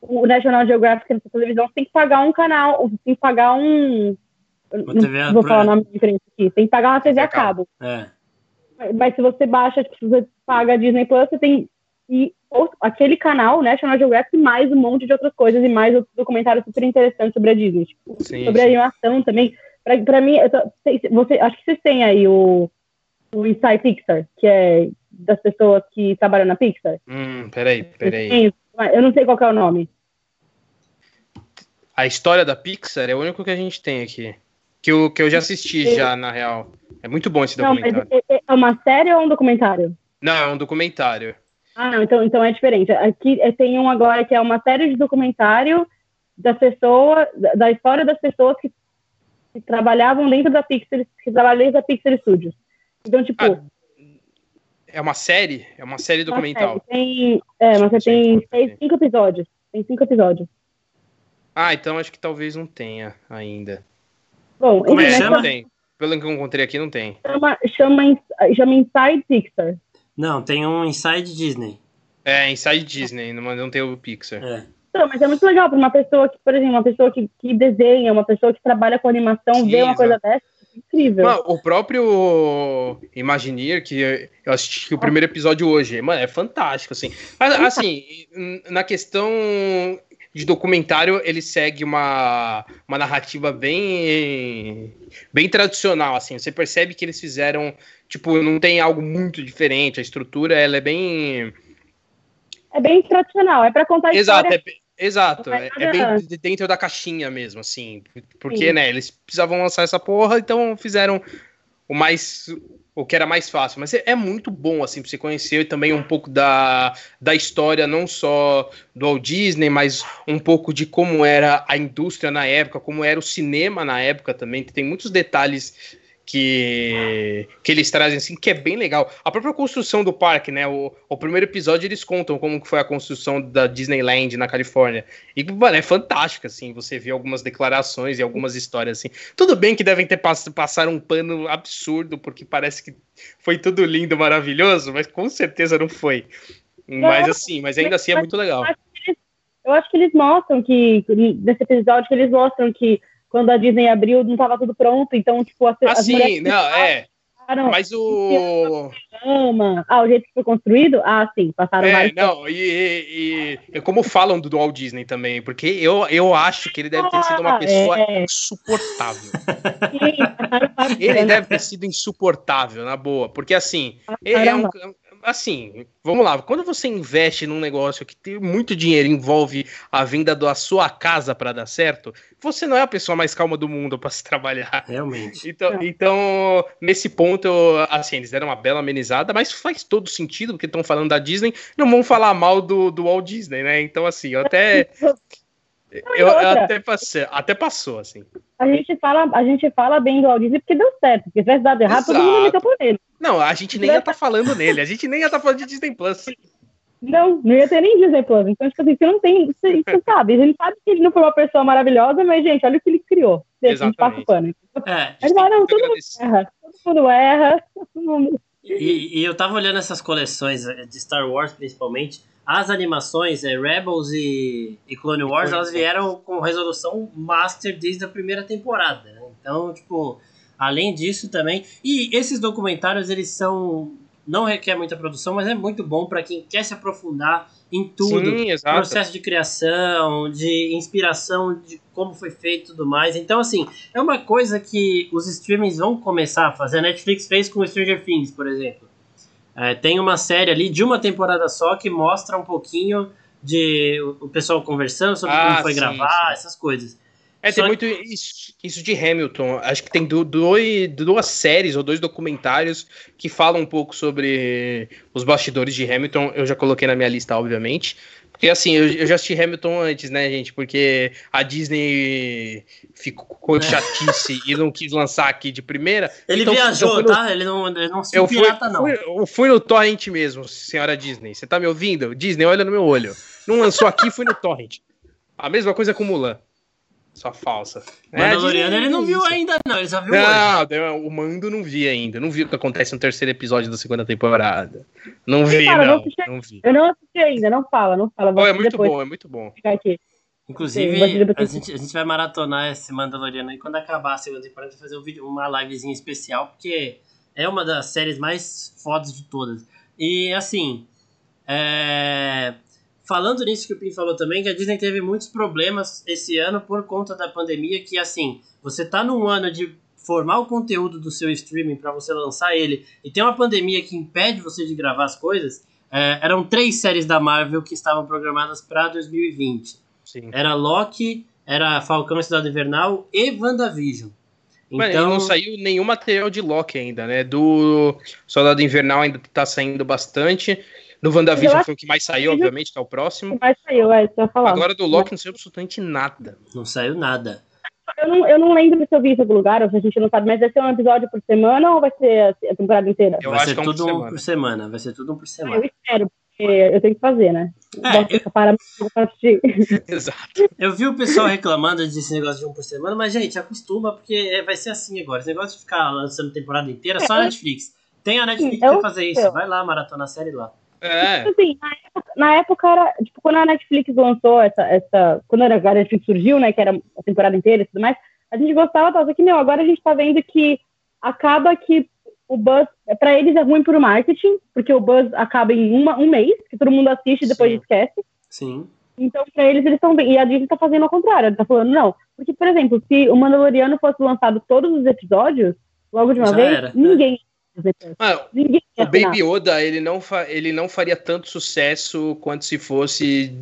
o National Geographic na sua televisão, você tem que pagar um canal, tem que pagar um. Não vou falar o nome diferente aqui. Tem que pagar uma TV a cabo. É. Mas se você baixa, tipo, se você paga a Disney Plus, você tem e aquele canal, National Geographic, mais um monte de outras coisas e mais outros documentários super interessantes sobre a Disney. Tipo, sim, sobre sim. a animação também. Pra, pra mim, tô, você, acho que vocês têm aí o, o Inside Pixar, que é das pessoas que trabalham na Pixar. Hum, peraí, peraí. Eu não sei qual é o nome. A história da Pixar é o único que a gente tem aqui. Que eu, que eu já assisti já, na real. É muito bom esse documentário. Não, é, é uma série ou um documentário? Não, é um documentário. Ah, não, então, então é diferente. Aqui é, tem um agora que é uma série de documentário das pessoas, da história das pessoas que que trabalhavam dentro da Pixar, que trabalham dentro da Pixar Studios. Então, tipo. Ah, é uma série? É uma série documental. Série. Tem, é, mas você tem, tem cinco episódios. Tem cinco episódios. Ah, então acho que talvez não tenha ainda. Bom, Como é? Não tem. Pelo que eu encontrei aqui, não tem. Chama, chama, chama Inside Pixar. Não, tem um Inside Disney. É, Inside Disney, não, não tem o Pixar. É. Não, mas é muito legal para uma pessoa que, por exemplo, uma pessoa que, que desenha, uma pessoa que trabalha com animação, Sim, ver uma coisa dessa, incrível. Mano, o próprio Imagineer, que eu assisti o primeiro episódio hoje, mano, é fantástico, assim. Mas, assim, na questão de documentário, ele segue uma, uma narrativa bem bem tradicional, assim. Você percebe que eles fizeram, tipo, não tem algo muito diferente, a estrutura, ela é bem é bem tradicional, é para contar Exato, história. É, exato, é, é, bem dentro da caixinha mesmo, assim. Porque, Sim. né, eles precisavam lançar essa porra, então fizeram o mais. O que era mais fácil, mas é, muito bom, assim, pra você conhecer também um pouco da, da história, não só do Walt Disney, mas um pouco de como era a indústria na época, como era o cinema na época também, que tem muitos detalhes que, que eles trazem, assim, que é bem legal. A própria construção do parque, né? O, o primeiro episódio eles contam como foi a construção da Disneyland na Califórnia. E, mano, é fantástico, assim, você vê algumas declarações e algumas histórias, assim. Tudo bem que devem ter pass passado um pano absurdo, porque parece que foi tudo lindo, maravilhoso, mas com certeza não foi. Mas, assim, mas ainda assim é muito legal. Eu acho que eles mostram que, nesse episódio, que eles mostram que quando a Disney abriu, não estava tudo pronto, então, tipo, as, ah, as sim, não, é. Mas o. Ah, o jeito que foi construído? Ah, sim, passaram é, vários. Não, e, e, e, como falam do Walt Disney também, porque eu, eu acho que ele deve ter sido uma ah, pessoa é. insuportável. <laughs> Sim, ele deve ter sido insuportável, na boa, porque assim, ele é um, assim, vamos lá, quando você investe num negócio que tem muito dinheiro, envolve a venda da sua casa para dar certo, você não é a pessoa mais calma do mundo <laughs> para se trabalhar. Realmente. Então, então, nesse ponto, assim, eles deram uma bela amenizada, mas faz todo sentido, porque estão falando da Disney, não vão falar mal do, do Walt Disney, né? Então, assim, eu até. <laughs> Eu, eu, até, passei, até passou, assim. A gente, fala, a gente fala bem do Disney porque deu certo. Porque se tivesse dado errado, Exato. todo mundo meteu por ele. Não, a gente nem ia estar tá falando nele, a gente nem ia estar tá falando de Disney Plus. Não, não ia ter nem Disney Plus. Então, tipo assim, você não tem. Você, você <laughs> sabe, a gente sabe que ele não foi uma pessoa maravilhosa, mas, gente, olha o que ele criou. Deixa, a gente passa o pano. É, mas, não, todo mundo erra. Todo mundo erra. <laughs> Todo mundo... E, e, eu tava olhando essas coleções eh, de Star Wars, principalmente. As animações, é, Rebels e, e Clone Wars, elas vieram com resolução master desde a primeira temporada. Né? Então, tipo, Além disso também, e esses documentários eles são não requer muita produção, mas é muito bom para quem quer se aprofundar em tudo, Sim, processo de criação, de inspiração, de como foi feito e tudo mais. Então, assim, é uma coisa que os streamings vão começar a fazer. A Netflix fez com Stranger Things, por exemplo. É, tem uma série ali de uma temporada só que mostra um pouquinho de o pessoal conversando sobre Ah, como foi sim, gravar, sim. essas coisas. É, Só tem muito isso, isso de Hamilton. Acho que tem dois, duas séries ou dois documentários que falam um pouco sobre os bastidores de Hamilton. Eu já coloquei na minha lista, obviamente. Porque assim, eu, eu já assisti Hamilton antes, né, gente? Porque a Disney ficou É. chatice e não quis lançar aqui de primeira. Ele Então, viajou, fui no- tá? Ele não, ele não se Eu fui, pirata, não. fui- eu fui no torrent mesmo, senhora Disney. Você tá me ouvindo? Disney, olha no meu olho. Não lançou aqui, fui no torrent. A mesma coisa com Mulan. Só falsa. É, Mandaloriano ele não viu isso. ainda, não. Ele só viu hoje. Não, deu- o Mando não vi ainda. Não vi o que acontece no terceiro episódio da segunda temporada. Não vi, não. assistir. Não vi. Eu não assisti ainda, não fala, não fala. Oh, é muito depois, bom, é muito bom. ficar aqui. Inclusive, Sim, a gente, a gente vai maratonar esse Mandaloriano aí quando acabar a segunda temporada, fazer um vídeo, uma livezinha especial, porque é uma das séries mais fodas de todas. E assim, é, falando nisso que o Pim falou também, que a Disney teve muitos problemas esse ano por conta da pandemia, que assim, você tá num ano de formar o conteúdo do seu streaming para você lançar ele, e tem uma pandemia que impede você de gravar as coisas, é, eram três séries da Marvel que estavam programadas para 2020. Sim. Era Loki, era Falcão e Cidade Invernal e WandaVision. Mano, Então, não saiu nenhum material de Loki ainda, né? Do Soldado Invernal ainda tá saindo bastante. Do Eu WandaVision acho foi o que mais saiu, obviamente, que é o próximo. Mas saiu, é, isso eu falar. Agora do Loki não saiu absolutamente nada. não saiu nada. Eu não, eu não lembro se eu vi isso em algum lugar, ou se a gente não sabe, mas vai ser um episódio por semana ou vai ser a, temporada inteira? Eu vai acho ser que é um por tudo um semana. por semana. Vai ser tudo um por Eu semana. espero, porque eu tenho que fazer, né? É, pra assistir. <laughs> <laughs> Exato. Eu vi o pessoal reclamando desse negócio de um por semana, mas, gente, acostuma, porque é- vai ser assim agora. Esse negócio de ficar lançando temporada inteira, só a Netflix. Tem a Netflix Sim, eu- pra fazer isso. eu- Vai lá, maratona a série lá. É, Assim, na época, na época era, tipo, quando a Netflix lançou essa, essa, quando a Netflix surgiu, né, que era a temporada inteira e tudo mais, a gente gostava, só que, meu, agora a gente tá vendo que acaba que o Buzz, pra eles é ruim pro marketing, porque o Buzz acaba em uma, um mês, que todo mundo assiste e depois Sim. esquece, Sim. então pra eles eles estão bem, e a Disney tá fazendo ao contrário, ela tá falando, não, porque, por exemplo, se o Mandaloriano fosse lançado todos os episódios, logo de uma Já vez, era, ninguém Mano, ninguém o. Baby Yoda, ele não, fa- ele não faria tanto sucesso quanto se fosse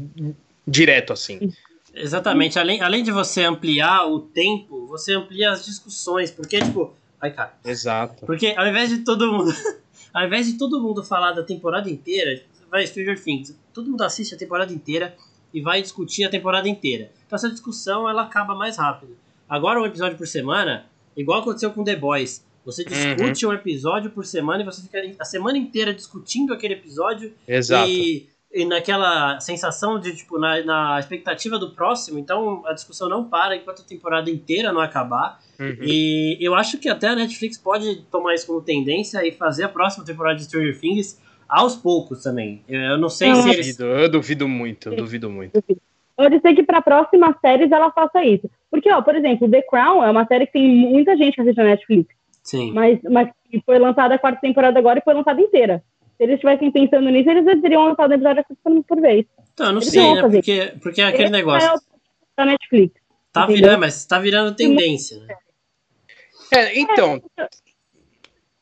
direto, assim. Exatamente. Além, além de você ampliar o tempo, você amplia as discussões. Porque, tipo. Ai, cara. Exato. Porque ao invés de todo mundo. <laughs> ao invés de todo mundo falar da temporada inteira, vai Stranger Things. Todo mundo assiste a temporada inteira e vai discutir a temporada inteira. Então essa discussão ela acaba mais rápido. Agora um episódio por semana, igual aconteceu com The Boys. Você discute um episódio por semana e você fica a semana inteira discutindo aquele episódio Exato. e, e naquela sensação de, tipo, na, na expectativa do próximo, então a discussão não para enquanto a temporada inteira não acabar. Uhum. E eu acho que até a Netflix pode tomar isso como tendência e fazer a próxima temporada de Stranger Things aos poucos também. Eu não sei Eu se Eu eles. duvido, eu duvido muito, eu duvido muito. Pode ser que para próximas séries ela faça isso. Porque, ó, por exemplo, The Crown é uma série que tem muita gente que assiste na Netflix, Sim. mas, mas foi lançada a quarta temporada agora e foi lançada inteira. Se eles estivessem pensando nisso, eles já teriam lançado o episódio por- vez. Então, eu não Eles sei, né? fazer. Porque, porque é aquele Esse negócio. É o da Netflix. Tá entendeu? virando, mas tá virando tendência, né? É, então,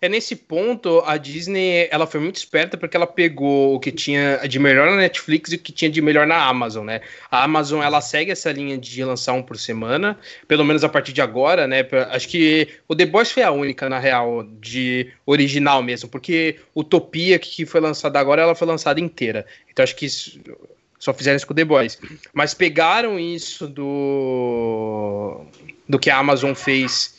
é nesse ponto a Disney ela foi muito esperta porque ela pegou o que tinha de melhor na Netflix e o que tinha de melhor na Amazon, né? A Amazon ela segue essa linha de lançar um por semana, pelo menos a partir de agora, né? Acho que o The Boys foi a única na real de original mesmo, porque Utopia que foi lançada agora ela foi lançada inteira. Então acho que só fizeram isso com o The Boys. Mas pegaram isso do do que a Amazon fez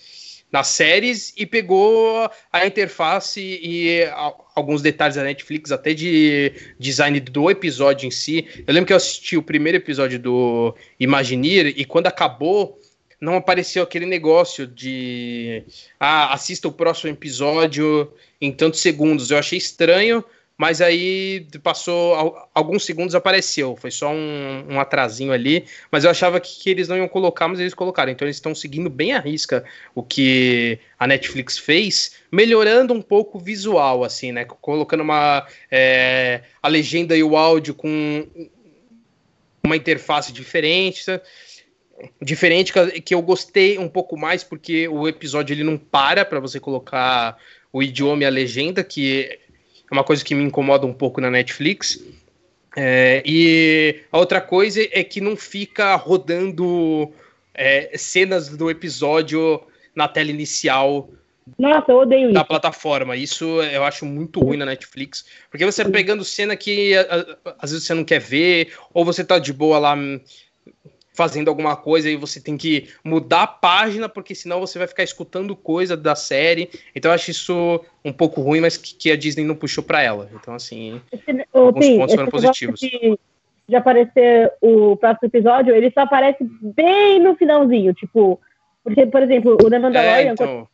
nas séries e pegou a interface e a- alguns detalhes da Netflix, até de design do episódio em si. Eu lembro que eu assisti o primeiro episódio do Imagineer e quando acabou, não apareceu aquele negócio de ah, assista o próximo episódio em tantos segundos. Eu achei estranho, mas aí passou al- alguns segundos apareceu. Foi só um, um atrasinho ali, mas eu achava que, que eles não iam colocar, mas eles colocaram. Então eles estão seguindo bem a risca o que a Netflix fez, melhorando um pouco o visual, assim, né? Colocando uma é, a legenda e o áudio com uma interface diferente, diferente que eu gostei um pouco mais porque o episódio ele não para para você colocar o idioma e a legenda que é uma coisa que me incomoda um pouco na Netflix. É, e a outra coisa é que não fica rodando é, cenas do episódio na tela inicial Nossa, eu odeio da isso. plataforma. Isso eu acho muito ruim na Netflix. Porque você tá pegando cena que às vezes você não quer ver, ou você tá de boa lá hum, fazendo alguma coisa e você tem que mudar a página, porque senão você vai ficar escutando coisa da série. Então eu acho isso um pouco ruim, mas que, que a Disney não puxou pra ela. Então, assim. Esse, Alguns Pim, pontos foram positivos. De, de aparecer o próximo episódio, ele só aparece bem no finalzinho, tipo. Porque, por exemplo, o The É, Mandalorian, então, quando-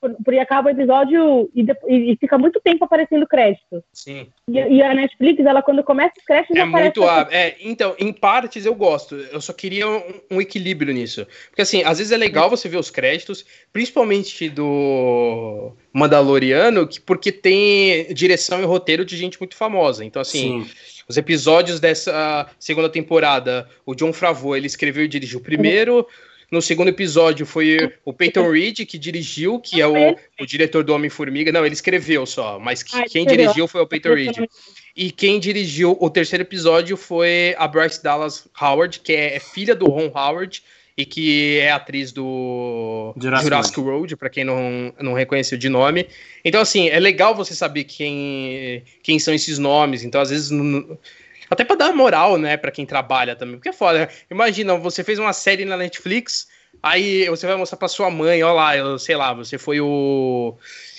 porque acaba o episódio e, e- fica muito tempo aparecendo crédito. sim. E, e a Netflix, ela quando começa os créditos, É já aparece muito hábil. É, então, em partes eu gosto. Eu só queria um, um equilíbrio nisso. Porque, assim, às vezes é legal você ver os créditos, principalmente do Mandaloriano, que, porque tem direção e roteiro de gente muito famosa. Então, assim, Sim. os episódios dessa segunda temporada, o John Favreau, ele escreveu e dirigiu o primeiro. No segundo episódio foi o Peyton <laughs> Reed que dirigiu, que é o, o diretor do Homem-Formiga. Não, ele escreveu só, mas que- Ah, quem dirigiu foi o Peyton Reed. E quem dirigiu o terceiro episódio foi a Bryce Dallas Howard, que é filha do Ron Howard e que é atriz do Jurassic Jurassic, World, pra quem não, não reconheceu de nome. Então, assim, é legal você saber quem, quem são esses nomes. Então, às vezes, até pra dar moral, né, pra quem trabalha também. Porque é foda. Imagina, você fez uma série na Netflix, aí você vai mostrar pra sua mãe, ó lá, eu sei lá, você foi o,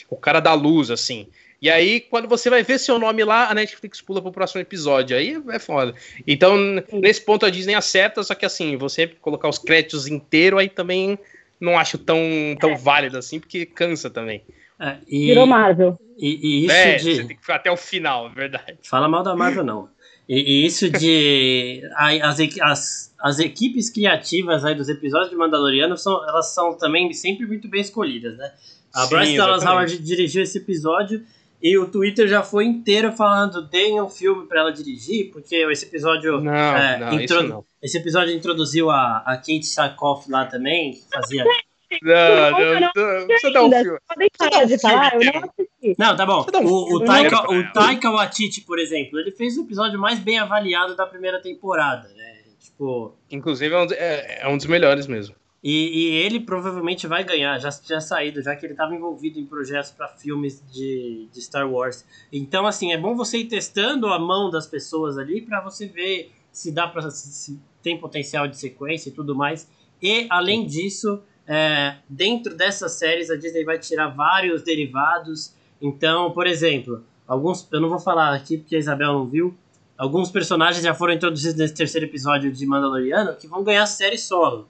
o cara da luz, assim. E aí, quando você vai ver seu nome lá, a Netflix pula pro próximo episódio. Aí é foda. Então, nesse ponto a Disney acerta, só que assim, você colocar os créditos inteiro aí também não acho tão, tão válido assim, porque cansa também. É, e, Virou Marvel. e, e isso é, de. você tem que ficar até o final, é verdade. Fala mal da Marvel, não. E, e isso de. As, as, as equipes criativas aí dos episódios de Mandaloriano são, elas são também sempre muito bem escolhidas, né? A Sim, Bryce Dallas. Howard dirigiu esse episódio e o Twitter já foi inteiro falando: deem um filme pra ela dirigir, porque esse episódio. Não, é, não, intro- isso não. Esse episódio introduziu a, a Kate Sackhoff lá também, que fazia. Não, Não, não, não, um filme. podem Você dá parar um de falar, eu filme não assisti. Não, tá bom. O, o, filme Taika, o. Taika Waititi, por exemplo, ele fez o episódio mais bem avaliado da primeira temporada, né? Tipo, Inclusive, é um, é, é um dos melhores mesmo. e, e ele provavelmente vai ganhar, já tinha saído, já que ele estava envolvido em projetos para filmes de, de Star Wars. Então, assim, é bom você ir testando a mão das pessoas ali para você ver se dá para se, se tem potencial de sequência e tudo mais. E além disso, é, dentro dessas séries a Disney vai tirar vários derivados. Então, por exemplo, alguns eu não vou falar aqui porque a Isabel não viu. Alguns personagens já foram introduzidos nesse terceiro episódio de Mandaloriano que vão ganhar série solo.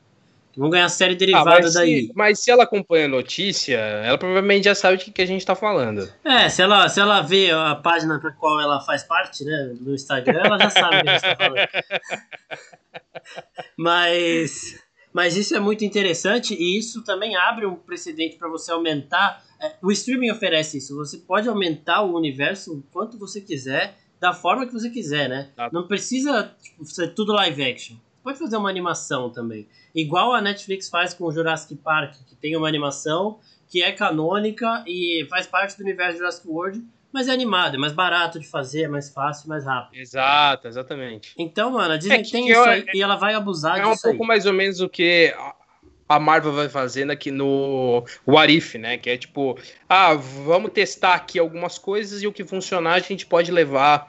Que vão ganhar série Ah, derivada mas, daí. se, mas se ela acompanha a notícia, ela provavelmente já sabe o que, a gente tá falando. É, se ela, se ela vê a página para qual ela faz parte, né, no Instagram, ela já sabe o que a gente tá falando. <laughs> Mas, mas isso é muito interessante e isso também abre um precedente para você aumentar. é, O streaming oferece isso. Você pode aumentar o universo o quanto você quiser, da forma que você quiser, né? Tá. Não precisa tipo, ser tudo live action. Pode fazer uma animação também. Igual a Netflix faz com o Jurassic Park, que tem uma animação que é canônica e faz parte do universo Jurassic World, mas é animado, é mais barato de fazer, é mais fácil, mais rápido. Exato, exatamente. Então, mano, a Disney É que tem eu- isso aí e ela vai abusar É um disso pouco aí. mais ou menos o que a- Marvel vai fazendo aqui no What If, né? Que é tipo, ah, vamos testar aqui algumas coisas e o que funcionar a gente pode levar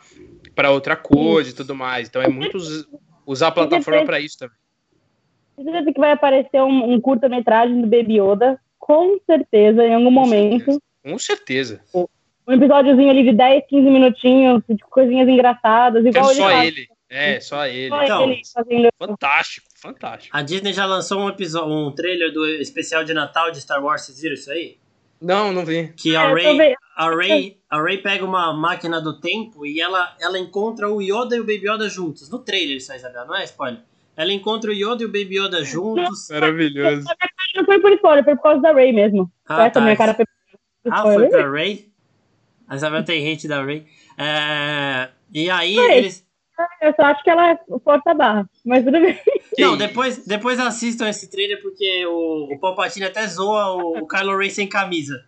para outra coisa e tudo mais. Então é muito us- usar a plataforma para isso também. Certeza que vai aparecer um, um curta-metragem do Baby Yoda, com certeza, em algum momento. Com certeza. Um episódiozinho ali de 10, 15 minutinhos, de coisinhas engraçadas, É igual só faz. ele. É, só ele. Só Então, ele fazendo. Fantástico, fantástico. A Disney já lançou um episódio, um trailer do especial de Natal de Star Wars, vocês viram isso aí? Não, não vi. Que a Rey, vendo. a Rey, a Rey pega uma máquina do tempo e ela, ela encontra o Yoda e o Baby Yoda juntos. No trailer isso aí, Isabel, não é spoiler? Ela encontra o Yoda e o Baby Yoda juntos. Maravilhoso. Não foi por spoiler, foi por causa da Ray mesmo. Ah, Essa tá. minha cara foi Ah, foi pra Ray? A Isabel tem hate da Ray. É, e aí eles. Eu só acho que ela força a barra, mas tudo bem. Não, depois, depois assistam esse trailer porque o, o Palpatine até zoa o, o Kylo Ren sem camisa.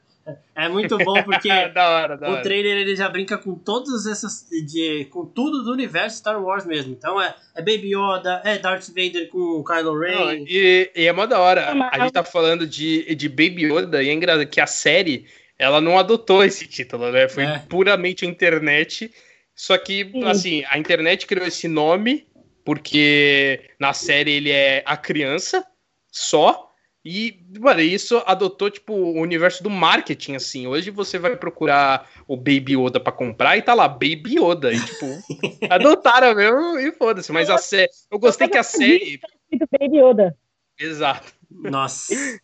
É muito bom porque <laughs> da hora, da o hora. trailer ele já brinca com todas essas. De, com tudo do universo Star Wars mesmo. Então é, é Baby Yoda, é Darth Vader com o Kylo Não, Ren. e, e é mó da hora. A gente tá falando de, de Baby Yoda e é engraçado que a série ela não adotou esse título, né? Foi É. puramente a internet. Só que, Sim. assim, a internet criou esse nome porque na série ele é a criança só. E, mano, isso adotou, tipo, o universo do marketing, assim. Hoje você vai procurar o Baby Yoda pra comprar e tá lá, Baby Yoda. E, tipo, <laughs> adotaram mesmo e foda-se. Mas a série. Eu gostei que a série. Escrito Baby Yoda. Exato. Nossa. <laughs>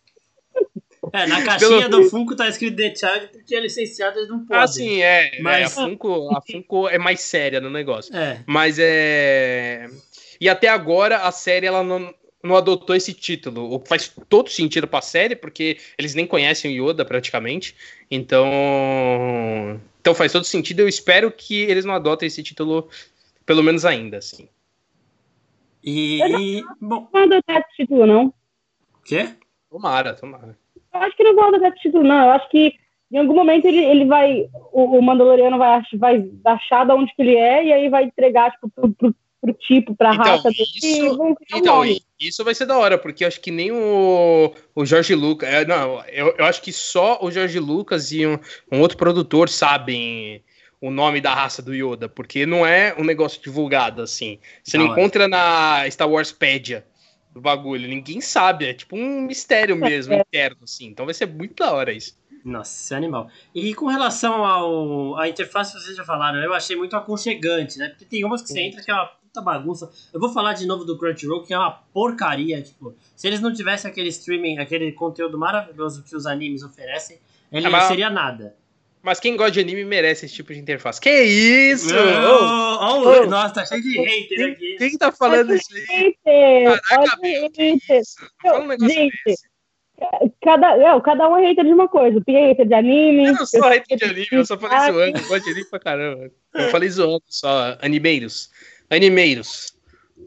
É, na <laughs> caixinha Pelo- do Funko tá escrito The Child porque é licenciado, eles não podem. Ah, sim, é. Mas- é, a, Funko, a <laughs> Funko é mais séria no negócio. É. Mas é. E até agora a série ela não, não adotou esse título. O que faz todo sentido pra série, porque eles nem conhecem o Yoda praticamente. Então. Então faz todo sentido. Eu espero que eles não adotem esse título, pelo menos ainda, assim. E. e- bom, Não vou adotar esse título, não. o quê? Tomara, tomara. Eu acho que não esse título, não. Eu acho que em algum momento ele, ele vai. O, o Mandaloriano vai, ach- vai achar de onde que ele é e aí vai entregar, tipo, pro, pro, pro tipo, pra Então, raça dele. isso- e um Então, isso vai ser da hora, porque eu acho que nem o, o Jorge Lucas. é, não, eu, eu acho que só o Jorge Lucas e um, um outro produtor sabem o nome da raça do Yoda, porque não é um negócio divulgado assim. Você Da não hora. encontra na Star Wars Pedia do bagulho, ninguém sabe, é tipo um mistério mesmo, interno, assim. Então vai ser muito da hora isso. Nossa, é animal. E com relação ao à interface, vocês já falaram, eu achei muito aconchegante, né? Porque tem umas que você entra que é uma puta bagunça. Eu vou falar de novo do Crunchyroll, que é uma porcaria, tipo, se eles não tivessem aquele streaming, aquele conteúdo maravilhoso que os animes oferecem, ele É, não mas- seria nada. Mas quem gosta de anime merece esse tipo de interface. Que isso? Oh, oh, ô. Nossa, tá cheio de hater aqui. Quem tá falando isso aí? Hater, Caraca, meu? Fala um negócio Gente, desse. Cada, não, cada um é hater de uma coisa. Tem hater de anime. Eu não sou eu- hater de anime, eu só falei Ah, zoando. Eu gosto de anime pra caramba. Eu falei zoando só. Animeiros. Animeiros.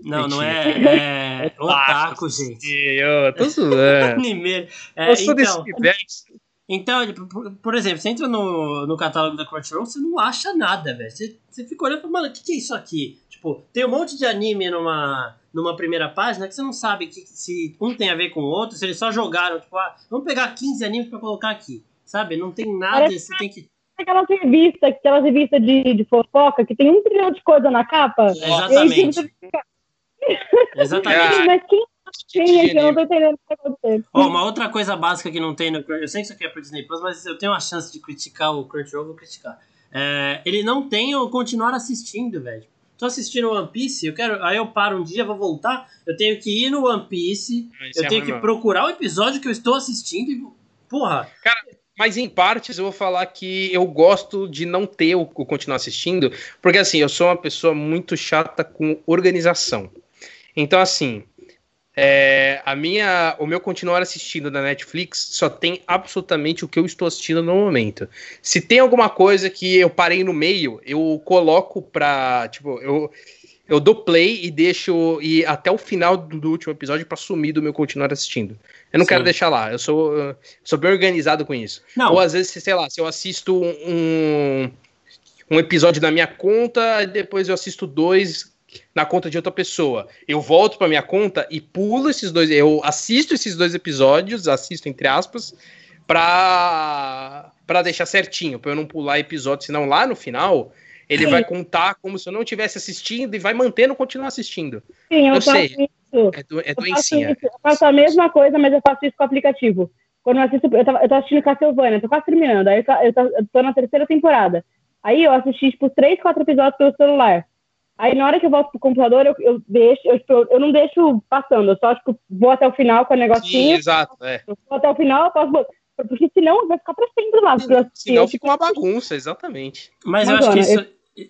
Não, não é. É <laughs> otaku, gente. Eu tô zoando. <laughs> Anime. É, Eu sou desse então, universo. Então, por, exemplo, você entra no, no catálogo da Crunchyroll, você não acha nada, velho. Você, você fica olhando e fala, mano, o que, que é isso aqui? Tipo, tem um monte de anime numa, numa primeira página que você não sabe que, se um tem a ver com o outro, se eles só jogaram, tipo, ah, vamos pegar 15 animes pra colocar aqui. Sabe? Não tem nada, Parece- você tem que. Aquelas revistas, aquelas revistas de, de fofoca que tem um trilhão de coisa na capa. Exatamente. Aí, tipo, Exatamente. <laughs> Mas quem, é que eu não tô entendendo o que tá acontecendo? Ó, uma outra coisa básica que não tem no Crunchyroll, eu sei que isso aqui é pro Disney Plus, mas eu tenho uma chance de criticar o Crunchyroll, eu vou criticar. É, ele não tem o continuar assistindo, velho. Tô assistindo One Piece, eu quero, aí eu paro um dia, vou voltar, eu tenho que ir no One Piece, Isso eu é tenho que procurar o episódio que eu estou assistindo e, porra, Mas em partes eu vou falar que eu gosto de não ter o, o continuar assistindo, porque assim, eu sou uma pessoa muito chata com organização. Então, assim, é, a minha, o meu continuar assistindo da Netflix só tem absolutamente o que eu estou assistindo no momento. Se tem alguma coisa que eu parei no meio, eu coloco pra. Tipo, eu, eu dou play e deixo ir até o final do, do último episódio pra sumir do meu continuar assistindo. Eu não Sim. quero deixar lá, eu sou, eu sou bem organizado com isso. não, Ou às vezes, sei lá, se eu assisto um, um episódio na minha conta, depois eu assisto dois na conta de outra pessoa. Eu volto pra minha conta e pulo esses dois. Eu assisto esses dois episódios, assisto entre aspas, pra, pra deixar certinho, pra eu não pular episódio, senão lá no final ele Sim. vai contar como se eu não estivesse assistindo e vai mantendo continuar assistindo. Sim, eu, Eu faço sei. isso. É, do, é Eu faço, isso. eu faço a mesma coisa, mas eu faço isso com o aplicativo. Quando eu assisto, eu, tava, eu tô assistindo Castlevania, tô quase terminando, aí eu eu, tô, eu tô na terceira temporada. Aí eu assisti, tipo, três, quatro episódios pelo celular. Aí na hora que eu volto pro computador, eu, eu deixo, eu, tipo, eu não deixo passando, eu só, tipo, vou até o final com o Sim, negocinho, exato. É. eu vou até o final, eu posso, porque senão vai ficar pra sempre lá. assisti, Senão eu fica uma bagunça, exatamente. mas eu acho que isso,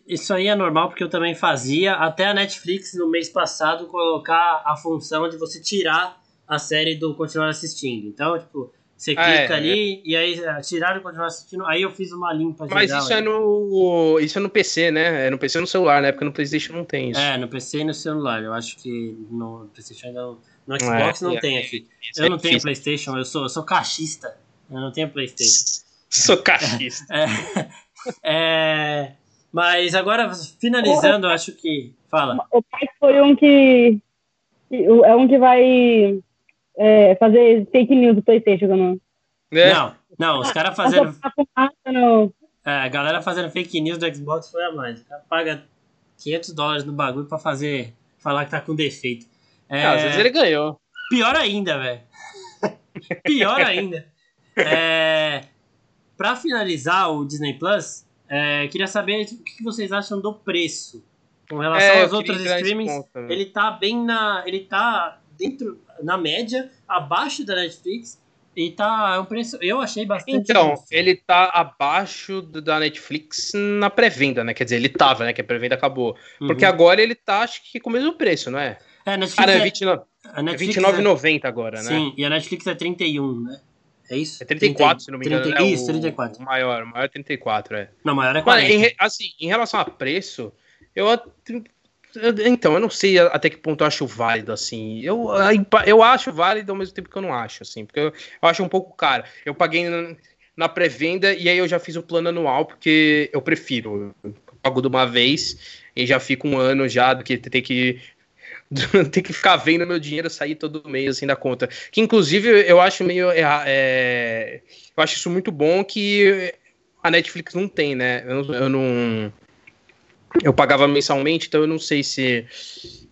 isso aí é normal porque eu também fazia, até a Netflix no mês passado colocar a função de você tirar a série do continuar assistindo. Então, tipo, você Ah, clica é, ali e aí ah, tirar e continuar assistindo, aí eu fiz uma limpa Mas geral isso é no. Isso é no PC, né? É no PC e no celular, né? Porque no Playstation não tem isso. É, no PC e no celular. Eu acho que no PlayStation ainda não. No Xbox É, não é, tem é, aqui. Eu é não tenho. PlayStation, eu sou, eu sou caixista. Eu não tenho PlayStation. <laughs> Sou cachista. É, é, mas agora, finalizando, acho que. Fala. O Parks foi um que. É um que vai é, fazer fake news do PlayStation, não. É. Não, não, os caras fazendo. É, a galera fazendo fake news do Xbox foi a mais. O cara paga 500 dólares no bagulho pra fazer. Falar que tá com defeito. É, Ah, às vezes ele ganhou. Pior ainda, velho. <laughs> Pior ainda. É, pra finalizar o Disney Plus, é, queria saber o que vocês acham do preço. Com relação É, outros nesse streamings, ponto também. ele tá bem na. Ele tá dentro, na média, abaixo da Netflix. E tá. É um preço. Eu achei bastante. Então, justo. ele tá abaixo da Netflix na pré-venda, né? Quer dizer, ele tava, né? Que a pré-venda acabou. Porque Uhum. agora ele tá, acho que com o mesmo preço, não é? É, a Netflix não, é é- 29 a é Netflix 29,90 agora, né? Sim, e a Netflix é 31, né? É isso? É 34, se não me engano. 30, né? Isso, O- 34. O maior, o maior é 34, é. Não, maior é Mas, 40. em, re- assim, em relação a preço, eu- então, eu não sei até que ponto eu acho válido, assim. Eu, eu acho válido ao mesmo tempo que eu não acho, assim, porque eu, acho um pouco caro. Eu paguei na, pré-venda e aí eu já fiz o plano anual, porque eu prefiro. Eu pago de uma vez e já fico um ano já do que ter que <laughs> ter que ficar vendo meu dinheiro sair todo mês assim da conta. Que inclusive eu acho meio é, eu acho isso muito bom que a Netflix não tem, né? Eu eu não eu pagava mensalmente, então eu não sei se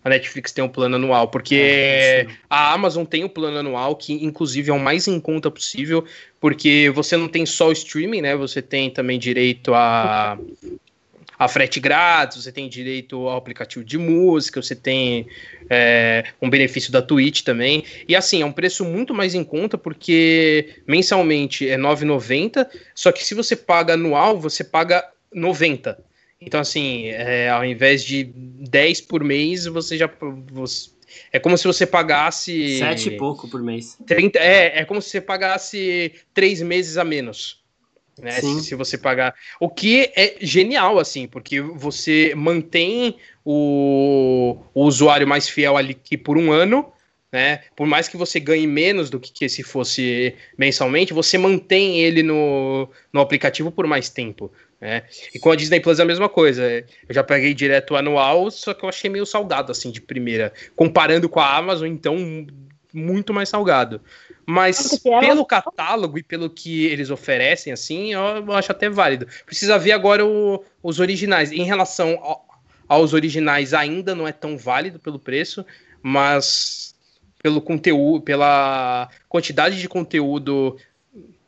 a Netflix tem um plano anual, porque sim. a Amazon tem o plano anual, que inclusive é o mais em conta possível, porque você não tem só o streaming, né? Você tem também direito a, a frete grátis, você tem direito ao aplicativo de música, você tem é, um benefício da Twitch também. E assim, é um preço muito mais em conta, porque mensalmente é R$ 9,90, só que se você paga anual, você paga 90. Então, assim, é, ao invés de 10 por mês, você já. Você, é como se você pagasse. Sete e pouco por mês. 30, é, é como se você pagasse três meses a menos. Né, se, se você pagar. O que é genial, assim, porque você mantém o, o usuário mais fiel ali que por um ano, né? Por mais que você ganhe menos do que, que se fosse mensalmente, você mantém ele no, no aplicativo por mais tempo. Né? E com a Disney Plus é a mesma coisa. Eu já peguei direto anual, só que eu achei meio salgado, assim, de primeira. Comparando com a Amazon, então, muito mais salgado. Mas ela- pelo catálogo e pelo que eles oferecem, assim, eu, eu acho até válido. Precisa ver agora o- os originais. Em relação ao- aos originais, ainda não é tão válido pelo preço, mas pelo conteúdo, pela quantidade de conteúdo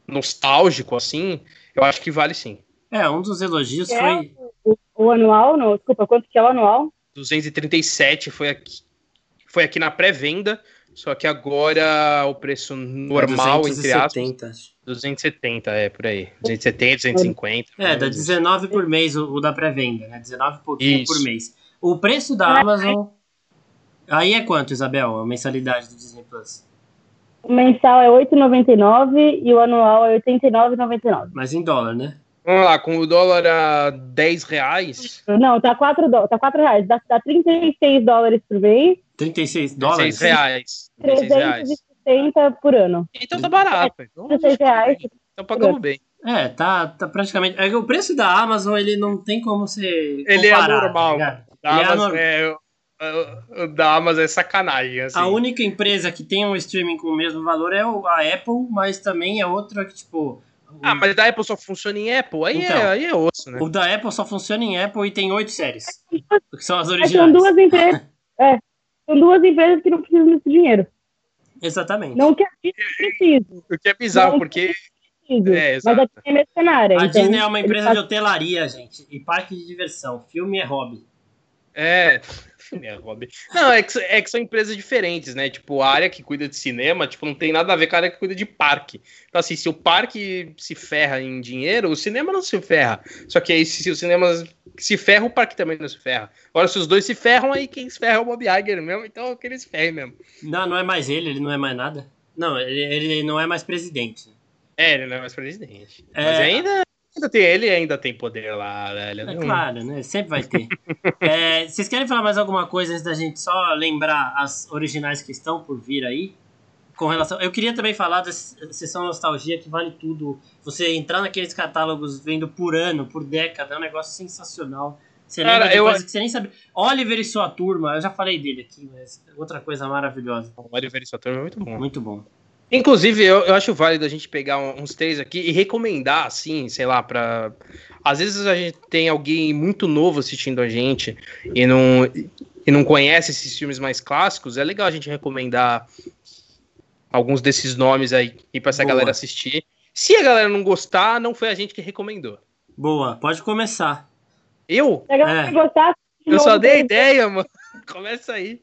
nostálgico, assim, eu acho que vale sim. É, um dos elogios É. foi. O, o anual, não, desculpa, quanto que é o anual? 237 foi aqui, foi aqui na pré-venda, só que agora o preço normal, entre aspas, 270, acho. 270, é, por aí. 270, 250. É, dá 19 por mês o, o da pré-venda, né? 19 e pouquinho Isso. por mês. O preço da Amazon. Aí é quanto, Isabel? A mensalidade do Disney Plus? O mensal é 8,99 e o anual é 89,99. Mas em dólar, né? Vamos lá, com o dólar a 10 reais, Não, tá 4, dó- tá 4 reais. Dá, dá 36 dólares por mês, 36 dólares? 6 reais. 16 reais. 360 por ano. Então tá barato. Então, 16 reais. então pagamos bem. É, tá, tá praticamente. É que o preço da Amazon ele não tem como ser. Ele é anormal. tá Ele é anormal. é, o- o da Amazon é sacanagem, assim. A única empresa que tem um streaming com o mesmo valor é o- a Apple, mas também é outra que, tipo. o- Ah, mas da Apple só funciona em Apple? Aí, Então. é, aí é osso, né? O da Apple só funciona em Apple e tem oito séries. Que são as Mas originais. são duas <laughs> empresas. É, são duas empresas que não precisam desse dinheiro. Exatamente. Não que a Disney precise, O que é bizarro, Não, porque. É, mas a. Disney é mercenária. A então Disney é uma empresa de fazem- hotelaria, gente, e parque de diversão. Filme é hobby. É. <laughs> é. Não, é que, é que são empresas diferentes, né? Tipo, a área que cuida de cinema, tipo, não tem nada a ver com a área que cuida de parque. Então, assim, se o parque se ferra em dinheiro, o cinema não se ferra. Só que aí, se o cinema se ferra, o parque também não se ferra. Agora, se os dois se ferram, aí quem se ferra é o Bob Iger mesmo, então que ele se ferre mesmo. Não, não é mais ele, ele não é mais nada. Não, ele, ele não é mais presidente. É, ele não é mais presidente. É. Mas ainda, ainda tem, ele ainda tem poder lá, velho. É claro, né? Sempre vai ter. <laughs> É, vocês querem falar mais alguma coisa antes da gente só lembrar as originais que estão por vir aí? com relação. Eu queria também falar da sessão nostalgia que vale tudo. Você entrar naqueles catálogos vendo por ano, por década, é um negócio sensacional. Você Cara, lembra eu- que você nem sabe. Oliver e sua turma, eu já falei dele aqui, mas outra coisa maravilhosa. Oliver e sua turma é muito bom. Muito bom. Inclusive, eu, eu acho válido a gente pegar uns três aqui e recomendar, assim, sei lá, pra. Às vezes a gente tem alguém muito novo assistindo a gente e não, e não conhece esses filmes mais clássicos, é legal a gente recomendar alguns desses nomes aí e pra essa Boa. galera assistir. Se a galera não gostar, não foi a gente que recomendou. Boa, pode começar. Eu? Se a galera É. gostar, Eu só dei ideia, mano. <laughs> Começa aí.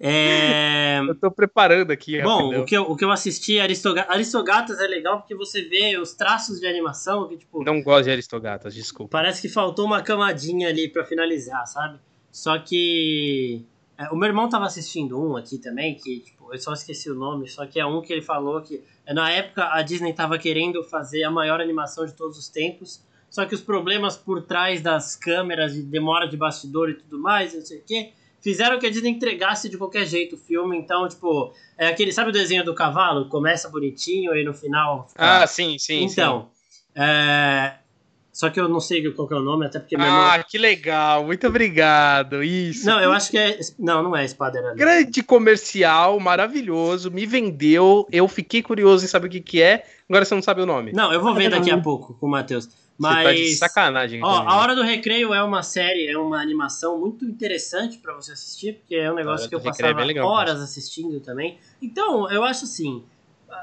É. <laughs> Eu tô preparando aqui. Bom, rapidão. o que, eu, o que eu assisti, Aristoga- Aristogatas é legal porque você vê os traços de animação que, tipo, Não gosto de Aristogatas, desculpa. parece que faltou uma camadinha ali pra finalizar, sabe? Só que. é, o meu irmão tava assistindo um aqui também, que, tipo, eu só esqueci o nome, só que é um que ele falou que é, na época a Disney tava querendo fazer a maior animação de todos os tempos, só que os problemas por trás das câmeras, de demora de bastidor e tudo mais, não sei o quê, fizeram que a Disney entregasse de qualquer jeito o filme. Então, tipo, é aquele, sabe o desenho do cavalo? Começa bonitinho e no final. fica- Ah, sim, sim. sim. então, é, só que eu não sei qual que é o nome, até porque meu irmão. Ah, que legal, muito obrigado. Isso. Não, eu acho que é. Não, não é Espada Era Grande comercial, maravilhoso, me vendeu. Eu fiquei curioso em saber o que, que é. Agora você não sabe o nome. Não, eu vou ver daqui a pouco com o Matheus. Você tá de Mas. sacanagem. Ó, comigo. A Hora do Recreio é uma série, é uma animação muito interessante pra você assistir, porque é um negócio que eu é passava bem legal, horas assistindo também. Então, eu acho assim,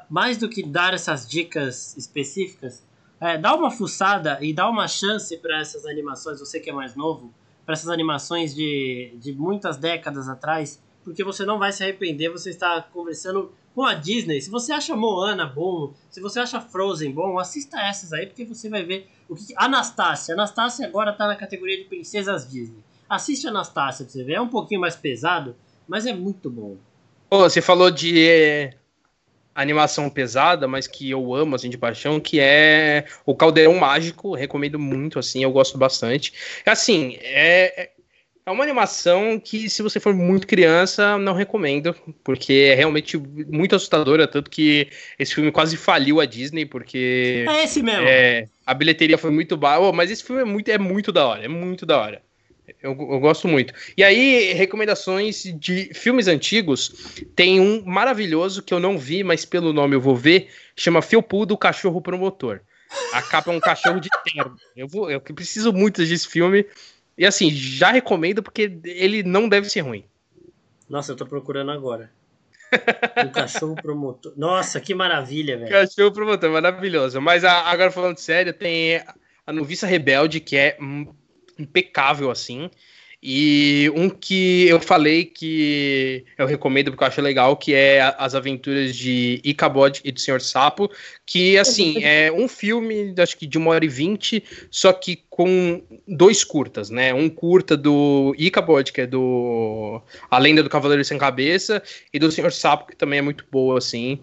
mais do que dar essas dicas específicas, é, dá uma fuçada e dá uma chance pra essas animações, você que é mais novo, pra essas animações de, de muitas décadas atrás, porque você não vai se arrepender, você está conversando com a Disney. Se você acha Moana bom, se você acha Frozen bom, assista essas aí, porque você vai ver o que. Anastácia. Anastácia agora tá na categoria de princesas Disney. Assiste Anastácia pra você ver. É um pouquinho mais pesado, mas é muito bom. Pô, você falou de é, animação pesada, mas que eu amo, assim, de paixão, que é o Caldeirão Mágico. Recomendo muito, assim, eu gosto bastante. Assim, é, é uma animação que, se você for muito criança, não recomendo, porque é realmente muito assustadora, tanto que esse filme quase faliu a Disney, porque... É esse mesmo. É, a bilheteria foi muito baixa, mas esse filme é muito, é muito da hora, é muito da hora. Eu, eu gosto muito. E aí, recomendações de filmes antigos. Tem um maravilhoso que eu não vi, mas pelo nome eu vou ver. Chama Felpudo, o Cachorro Promotor. A capa é um cachorro de terno. Eu, vou, eu preciso muito desse filme. E assim, já recomendo porque ele não deve ser ruim. Nossa, eu tô procurando agora. Um cachorro promotor. Nossa, que maravilha, velho. Cachorro Promotor, maravilhoso. Mas a- agora falando sério, tem a Noviça Rebelde, que é impecável assim. E um que eu falei que eu recomendo porque eu acho legal, que é As Aventuras de Icabod e do Senhor Sapo, que assim, é um filme, acho que de uma hora e vinte, só que com dois curtas, né? Um curta do Icabod, que é do A Lenda do Cavaleiro Sem Cabeça, e do Senhor Sapo, que também é muito boa, assim.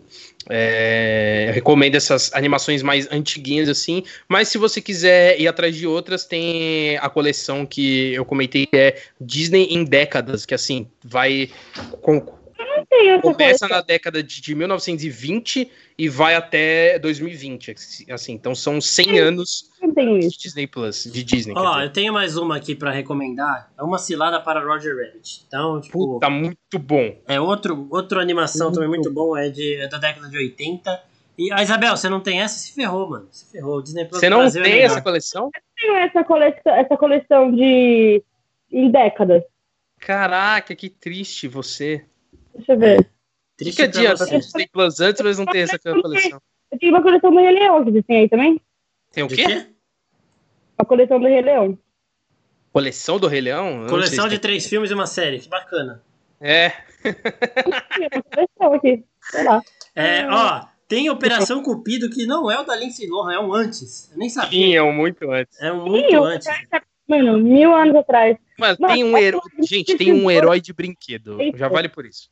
É, eu recomendo essas animações mais antiguinhas assim, mas se você quiser ir atrás de outras, tem a coleção que eu comentei que é Disney em décadas, que assim, vai com- começa na década de, de 1920 e vai até 2020, assim, então são 100 anos de. Disney Plus, de Disney. Ó, eu tenho mais uma aqui pra recomendar. É uma cilada para Roger Rabbit. Então, tipo, Puta, muito bom. é outro, outra animação também muito bom, é, de, é da década de 80. E a Isabel, você não tem essa? Se ferrou, mano. Se ferrou. O Disney Plus Você não Brasil é tem melhor. essa coleção? Tenho essa coleção, essa coleção de em décadas. Caraca, que triste você. Deixa eu ver. O que, Triste que adianta você. ter Plus antes, mas não ter essa coleção? Eu tenho uma coleção do Rei Leão, que vocês têm aí também? Tem o quê? quê? A coleção do Rei Leão. Coleção do Rei Leão? Eu Coleção de tem. três filmes e uma série. Que bacana. É, Tem uma coleção aqui. Sei lá. É, ó, tem Operação Cupido que não é o da Lindsay Lohan, é um antes. Eu nem sabia. tinham muito antes. É um muito eu- antes. Mano, mil anos atrás. Mas Nossa, tem um herói. Gente, tem um herói de brinquedo. Já vale por isso.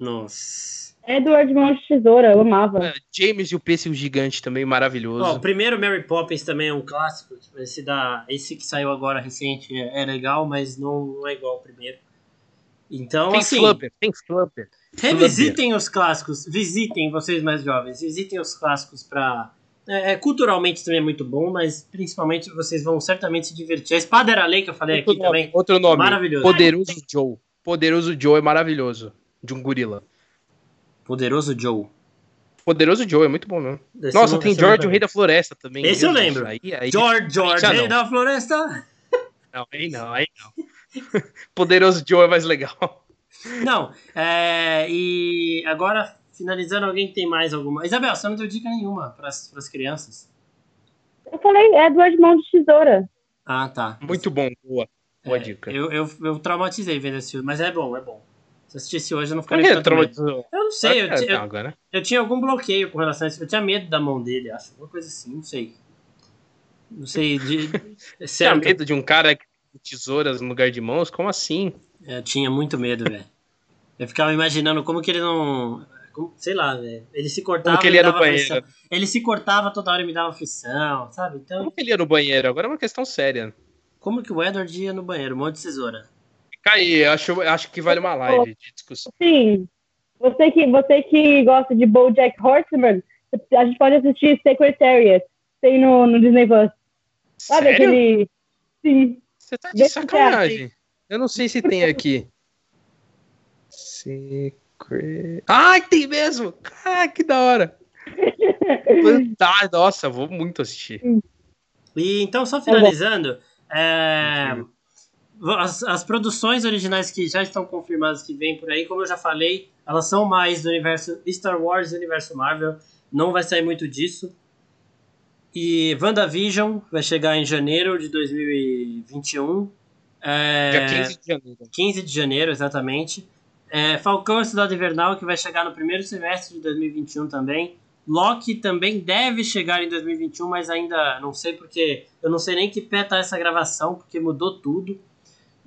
Nossa. Edward Mão de Tesoura, eu amava. É, James e o Pêssego Gigante também, Ó, o maravilhoso. primeiro Mary Poppins também é um clássico. tipo, Esse, da, esse que saiu agora recente é, é legal, mas não, não é igual ao primeiro. Então, Tem assim, Flubber, tem Flubber. revisitem os clássicos, visitem vocês mais jovens, visitem os clássicos pra. É, é, culturalmente também é muito bom, mas principalmente vocês vão certamente se divertir. A Espada era Lei que eu falei Outro aqui nome, também. outro nome. Maravilhoso. Poderoso Joe. Poderoso Joe é maravilhoso. De um gorila. Poderoso Joe. Poderoso Joe é muito bom mesmo. Esse Nossa, não- tem George, o Rei da Floresta também. Esse eu lembro. Aí, aí, George, George, Rei não. da Floresta. Não, aí não, aí não. <laughs> Poderoso Joe é mais legal. Não, é, e agora, finalizando, alguém tem mais alguma? Isabel, você não deu dica nenhuma para as crianças. Eu falei Edward Mão de Tesoura. Ah, tá. Muito bom, boa. Boa É, dica. Eu, eu, eu traumatizei vendo esse filme, mas é bom, é bom. Se eu assistisse hoje, eu não Por ficaria que medo. traumatizou? Eu não sei, eu, eu, agora. eu tinha algum bloqueio com relação a isso. Eu tinha medo da mão dele, acho. Alguma coisa assim, não sei. Não sei. De, <laughs> é Tinha medo de um cara com tesouras no lugar de mãos? Como assim? Eu tinha muito medo, velho. Eu ficava imaginando como que ele não. como- sei lá, velho. Ele se cortava Como que ele e ia no banheiro? aflição. Ele se cortava toda hora e me dava aflição, sabe? Então, Como que ele ia no banheiro? Agora é uma questão séria. como que o Edward ia no banheiro? Um monte de tesoura. Eu acho, acho que vale uma live de discussão. Sim. Você que, você que gosta de BoJack Horseman, a gente pode assistir Secretariat. Tem no, no Disney Plus. Sabe Sério? aquele... Sim. Você tá de Desse sacanagem. Eu não sei se tem aqui. Secret... Ah, tem mesmo! Ah, que da hora! <laughs> Ah, nossa, vou muito assistir. E então, Tá só finalizando, é, as, as produções originais que já estão confirmadas que vêm por aí, como eu já falei, elas são mais do universo Star Wars e universo Marvel. Não vai sair muito disso. E WandaVision vai chegar em janeiro de 2021. É, Dia 15 de janeiro. 15 de janeiro, exatamente. É, Falcão e Cidade Invernal, que vai chegar no primeiro semestre de 2021 também. Loki também deve chegar em 2021, mas ainda não sei porque eu não sei nem que pé tá essa gravação, porque mudou tudo.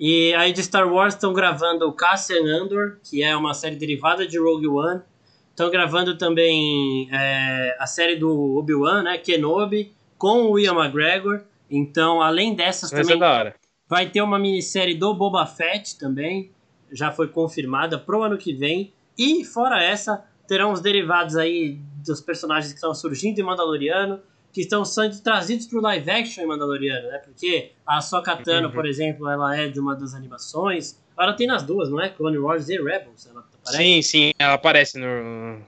E aí de Star Wars estão gravando o Cassian Andor, que é uma série derivada de Rogue One. Estão gravando também é, a série do Obi-Wan, né, Kenobi, com o Ian McGregor. Então, além dessas Mas também é. Vai ter uma minissérie do Boba Fett também, já foi confirmada pro ano que vem. E fora essa, terão os derivados aí dos personagens que estão surgindo em Mandaloriano, que estão sendo trazidos pro live action em Mandaloriano, né? Porque a Ahsoka Tano, Uhum. por exemplo, ela é de uma das animações. Ela tem nas duas, não é? Clone Wars e Rebels, ela aparece. Sim, sim, ela aparece no. no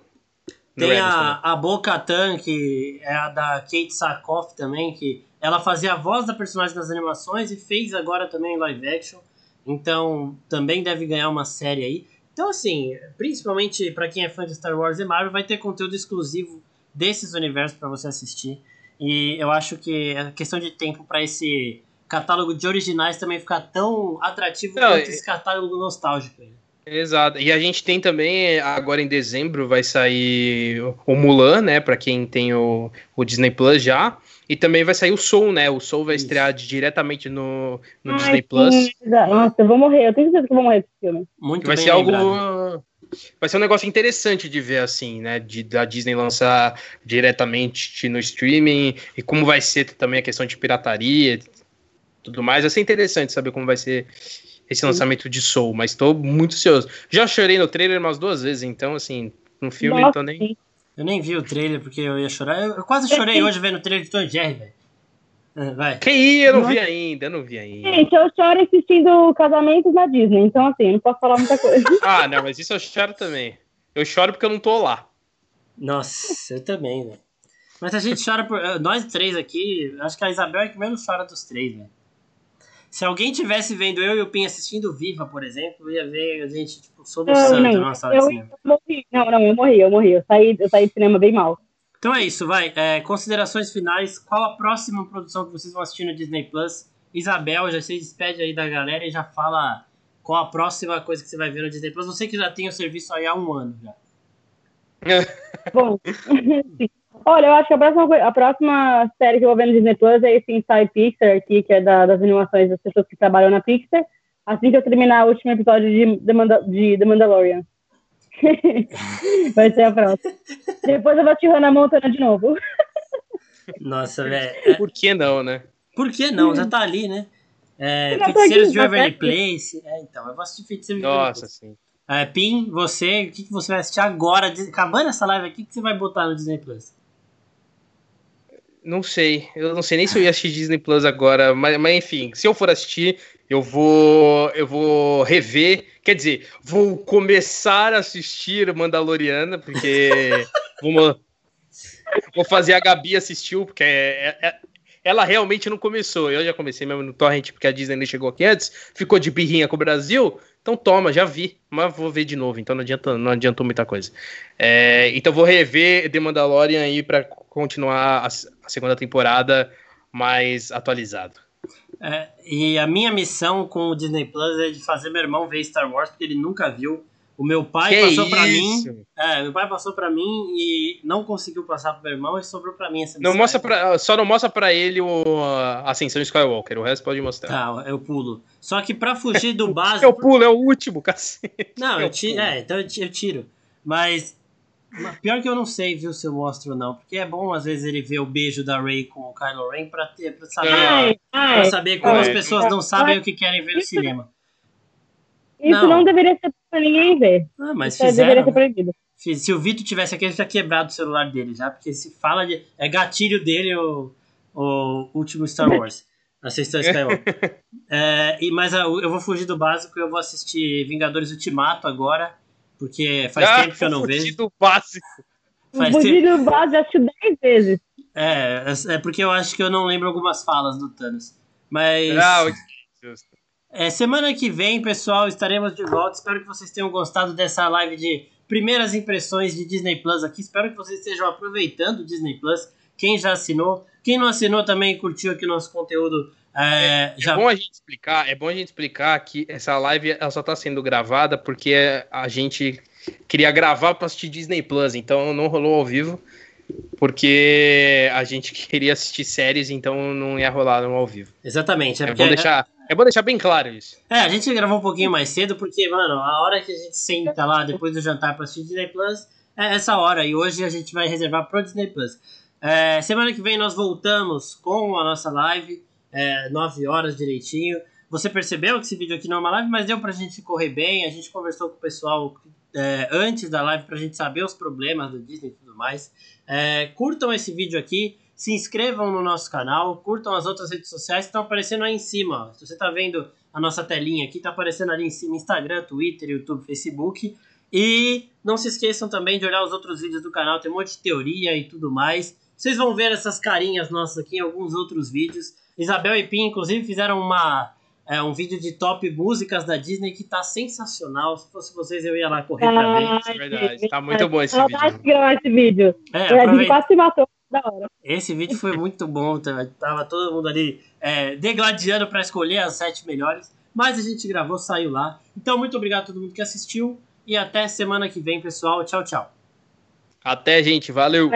Tem Rebels a, a Bo-Katan, que é a da Kate Sackhoff também, que ela fazia a voz da personagem nas animações e fez agora também live action. Então, também deve ganhar uma série aí. Então, assim, principalmente pra quem é fã de Star Wars e Marvel, vai ter conteúdo exclusivo desses universos pra você assistir. E eu acho que é questão de tempo pra esse catálogo de originais também ficar tão atrativo Não, quanto e- esse catálogo nostálgico. aí. Exato. E a gente tem também, agora em dezembro, vai sair o Mulan, né? Pra quem tem o, o Disney Plus já. E também vai sair o Soul, né? O Soul vai Isso. estrear diretamente no, no Ai, Disney Plus. Nossa, eu vou morrer. Eu tenho certeza que eu vou morrer com esse filme. Muito vai bem ser algo. Vai ser um negócio interessante de ver, assim, né? De, da Disney lançar diretamente no streaming e como vai ser também a questão de pirataria e tudo mais. Vai ser interessante saber como vai ser esse lançamento de Soul, mas tô muito ansioso. Já chorei no trailer umas duas vezes, então, assim, no filme Nossa, tô nem. Eu nem vi o trailer porque eu ia chorar. Eu, eu quase chorei hoje vendo o trailer de Tom e Jerry, velho. É, Vai. Que ia, eu não vi ainda, eu não vi ainda. Gente, eu choro assistindo casamentos na Disney, então assim, não posso falar muita coisa. <laughs> Ah, não, mas isso eu choro também. Eu choro porque eu não tô lá. Nossa, eu também, velho. Mas a gente chora por. eh, Nós três aqui, acho que a Isabel é que menos chora dos três, velho. Se alguém tivesse vendo eu e o Pim assistindo Viva, por exemplo, ia ver a gente, tipo, soluçando Não, não, numa sala de eu cinema. morri. Não, não, eu morri, eu morri. Eu saí, eu saí do cinema bem mal. Então é isso, vai. É, considerações finais. Qual a próxima produção que vocês vão assistir no Disney Plus? Isabel, já se despede aí da galera e já fala qual a próxima coisa que você vai ver no Disney Plus. Você que já tem o serviço aí há um ano já. <laughs> Bom, <laughs> olha, eu acho que a próxima, a próxima série que eu vou ver no Disney Plus é esse Inside Pixar aqui, que é da- das animações das pessoas que trabalham na Pixar, assim que eu terminar o último episódio de The, Manda- de The Mandalorian. <laughs> Vai ser a próxima. Depois eu vou te na Montana de novo. Nossa, velho. É, Por que não, né? por que não? Já tá ali, né? É, tô Feiticeiros aqui, de já Waverly tô Place. É, então, eu vou assistir Feiticeiros de Waverly Nossa, Place. sim. É, Pim, você, o que, que você vai assistir agora? Acabando essa live aqui, o que você vai botar no Disney Plus? Não sei. Eu não sei nem se eu ia assistir Disney Plus agora, mas, mas enfim, se eu for assistir, eu vou eu vou rever, quer dizer, vou começar a assistir Mandaloriana, porque <laughs> vou, vou fazer a Gabi assistiu, porque é- é- é- ela realmente não começou. Eu já comecei mesmo no Torrent, porque a Disney nem chegou aqui antes, ficou de birrinha com o Brasil. Então toma, já vi, mas vou ver de novo, então não adianta, não adiantou muita coisa. É, então vou rever The Mandalorian aí pra continuar a, a segunda temporada mais atualizado. É, e a minha missão com o Disney Plus é de fazer meu irmão ver Star Wars, porque ele nunca viu. O meu pai Que passou pra isso? mim. É, meu pai passou pra mim e não conseguiu passar pro meu irmão e sobrou pra mim essa Não mostra pra, só não mostra pra ele o a Ascensão Skywalker, o resto pode mostrar. Tá, eu pulo. Só que pra fugir do É <laughs> básico. pulo, é o último, cacete. Não, É eu o tiro. É, então eu ti- eu tiro. Mas. Pior que eu não sei, viu, se eu mostro ou não. Porque é bom, às vezes, ele ver o beijo da Ray com o Kylo Ren pra, ter, pra saber. Ai, Pra ai, saber como É. as pessoas não sabem o que querem ver no cinema. Isso não. não. deveria ser pra ninguém ver. Ah, mas isso deveria fizeram. ser proibido. Fiz- Se o Vitor tivesse aqui, ele já quebrado o celular dele já, porque se fala de. É gatilho dele o, o último Star Wars. <laughs> Assistam Skywalker. é, e, mas ah, eu vou fugir do básico, eu vou assistir Vingadores Ultimato agora, porque faz Ah, tempo que eu não fugi vejo. do básico. Faz o tempo. Budilho base acho 10 vezes. É, é é porque eu acho que eu não lembro algumas falas do Thanos. Mas. Ah, justo. É, semana que vem, pessoal, estaremos de volta. Espero que vocês tenham gostado dessa live de primeiras impressões de Disney Plus aqui. Espero que vocês estejam aproveitando o Disney Plus. Quem já assinou, quem não assinou também curtiu aqui o nosso conteúdo. É, É já... bom a gente explicar, é bom a gente explicar que essa live ela só tá sendo gravada porque a gente queria gravar para assistir Disney Plus, então não rolou ao vivo, porque a gente <laughs> queria assistir séries, então não ia rolar no ao vivo. Exatamente. É, É bom deixar, é bom deixar bem claro isso. é, a gente gravou um pouquinho mais cedo, porque, mano, a hora que a gente senta lá depois do jantar pra assistir Disney Plus é essa hora. E hoje a gente vai reservar pro Disney Plus. É, semana que vem nós voltamos com a nossa live, é, 9 horas direitinho. Você percebeu que esse vídeo aqui não é uma live, mas deu pra gente correr bem. A gente conversou com o pessoal é, antes da live pra gente saber os problemas do Disney e tudo mais. É, curtam esse vídeo aqui, se inscrevam no nosso canal, curtam as outras redes sociais que estão aparecendo aí em cima. ó. Se você tá vendo a nossa telinha aqui, tá aparecendo ali em cima Instagram, Twitter, YouTube, Facebook. E não se esqueçam também de olhar os outros vídeos do canal, tem um monte de teoria e tudo mais. Vocês vão ver essas carinhas nossas aqui em alguns outros vídeos. Isabel e Pim, inclusive, fizeram uma, é, um vídeo de top músicas da Disney que tá sensacional. Se fosse vocês, eu ia lá correr pra ver. Isso é verdade, tá muito bom esse Ela vídeo. vai gravar esse vídeo. É, a gente aproveita. quase se matou. Da hora. Esse vídeo foi muito bom, tá- tava todo mundo ali é, degladiando para escolher as sete melhores, mas a gente gravou, saiu lá. Então, muito obrigado a todo mundo que assistiu e até semana que vem, pessoal. Tchau, tchau. Até, gente, valeu.